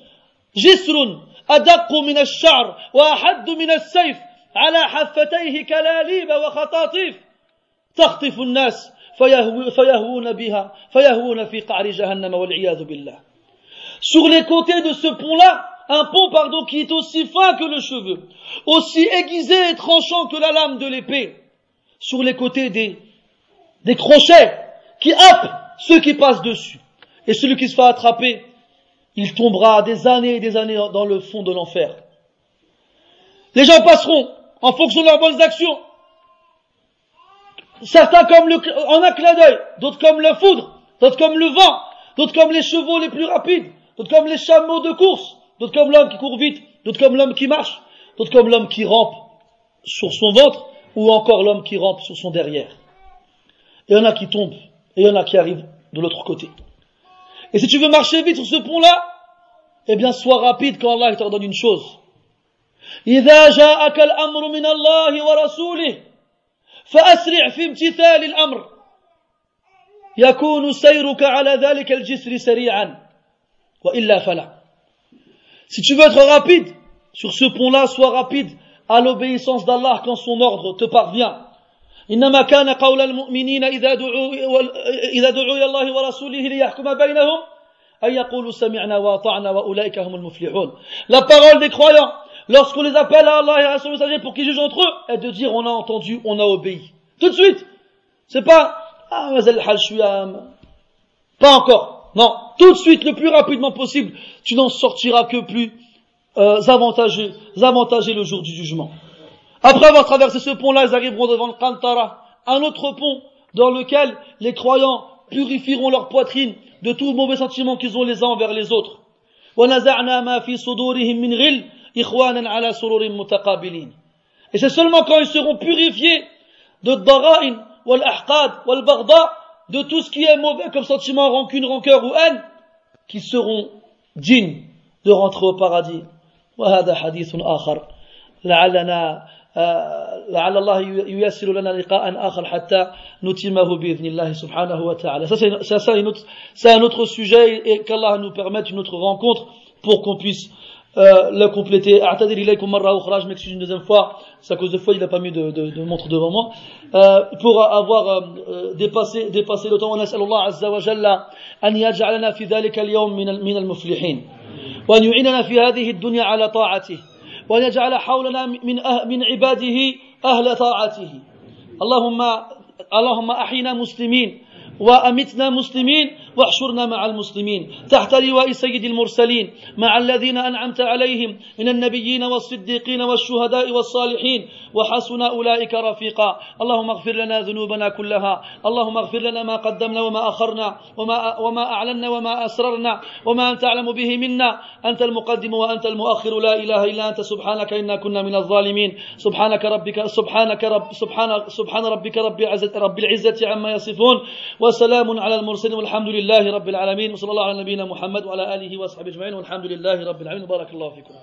Jisrun, أدق من الشعر وأحد من السيف على حفتيه كلاليب وخطاطيف تخطف الناس فيهو فيهوون بها فيهوون في قعر جهنم والعياذ بالله Sur les côtés de ce pont-là, un pont, pardon, qui est aussi fin que le cheveu, aussi aiguisé et tranchant que la lame de l'épée, sur les côtés des, des crochets qui happent ceux qui passent dessus. Et celui qui se fait attraper, il tombera des années et des années dans le fond de l'enfer. Les gens passeront en fonction de leurs bonnes actions. Certains comme le, en un clin d'œil, d'autres comme la foudre, d'autres comme le vent, d'autres comme les chevaux les plus rapides, d'autres comme les chameaux de course, d'autres comme l'homme qui court vite, d'autres comme l'homme qui marche, d'autres comme l'homme qui rampe sur son ventre, ou encore l'homme qui rampe sur son derrière. Et il y en a qui tombent, et il y en a qui arrivent de l'autre côté. Et si tu veux marcher vite sur ce pont-là, eh bien sois rapide quand Allah t'ordonne une chose. إذا جاءك الأمر من الله ورسوله فأسرع في امتثال الأمر يكون سيرك على ذلك الجسر سريعا وإلا فلا Si tu veux être rapide sur ce pont-là, sois rapide à l'obéissance d'Allah quand son ordre te parvient. إنما كان قول المؤمنين إذا دعوا إذا دعوا إلى الله ورسوله ليحكم بينهم أن يقولوا سمعنا وأطعنا وأولئك هم المفلحون. La parole des croyants, lorsqu'on les appelle à Allah et à son messager pour qu'ils jugent entre eux, est de dire on a entendu, on a obéi. Tout de suite. C'est pas ah pas encore. Non, tout de suite, le plus rapidement possible. Tu n'en sortiras que plus euh, avantagé, avantagé le jour du jugement. Après avoir traversé ce pont-là, ils arriveront devant le Kantara, un autre pont dans lequel les croyants purifieront leur poitrine de tous mauvais sentiments qu'ils ont les uns envers les autres. Et c'est seulement quand ils seront purifiés de dara'in, wal ahqad, wal bagda, de tout ce qui est mauvais comme sentiment, rancune, rancœur ou haine, qu'ils seront dignes de rentrer au paradis. وهذا حديث آخر لعلنا لعل الله ييسر لنا لقاء آخر حتى نتمه بإذن الله سبحانه وتعالى. Ça, c'est, ça, un autre sujet et qu'Allah nous permette une autre rencontre pour qu'on puisse euh, le compléter. أعتذر إليكم مرة أخرى, je m'excuse une deuxième fois, c'est à cause de fois il n'a pas mis de, de, de montre devant moi. Euh, pour avoir euh, dépassé, dépassé le temps, ونسأل الله عز وجل أن يجعلنا في ذلك اليوم من من المفلحين وأن يعيننا في هذه الدنيا على طاعته وأن يجعل حولنا من أه من عباده أهل طاعته. اللهم اللهم أحينا مسلمين وأمتنا مسلمين واحشرنا مع المسلمين تحت لواء سيد المرسلين مع الذين أنعمت عليهم من النبيين والصديقين والشهداء والصالحين وحسن أولئك رفيقا. اللهم اغفر لنا ذنوبنا كلها. اللهم اغفر لنا ما قدمنا وما أخرنا وما, وما أعلنا وما أسررنا وما أنت أعلم به منا. أنت المقدم وأنت المؤخر. لا إله إلا أنت. سبحانك إنا كنا من الظالمين. سبحانك ربك سبحانك رب سبحان سبحان ربك رب رب العزة عما يصفون. وسلام على المرسلين والحمد لله رب العالمين وصلى الله على نبينا محمد وعلى آله وصحبه أجمعين والحمد لله رب العالمين. بارك الله فيكم.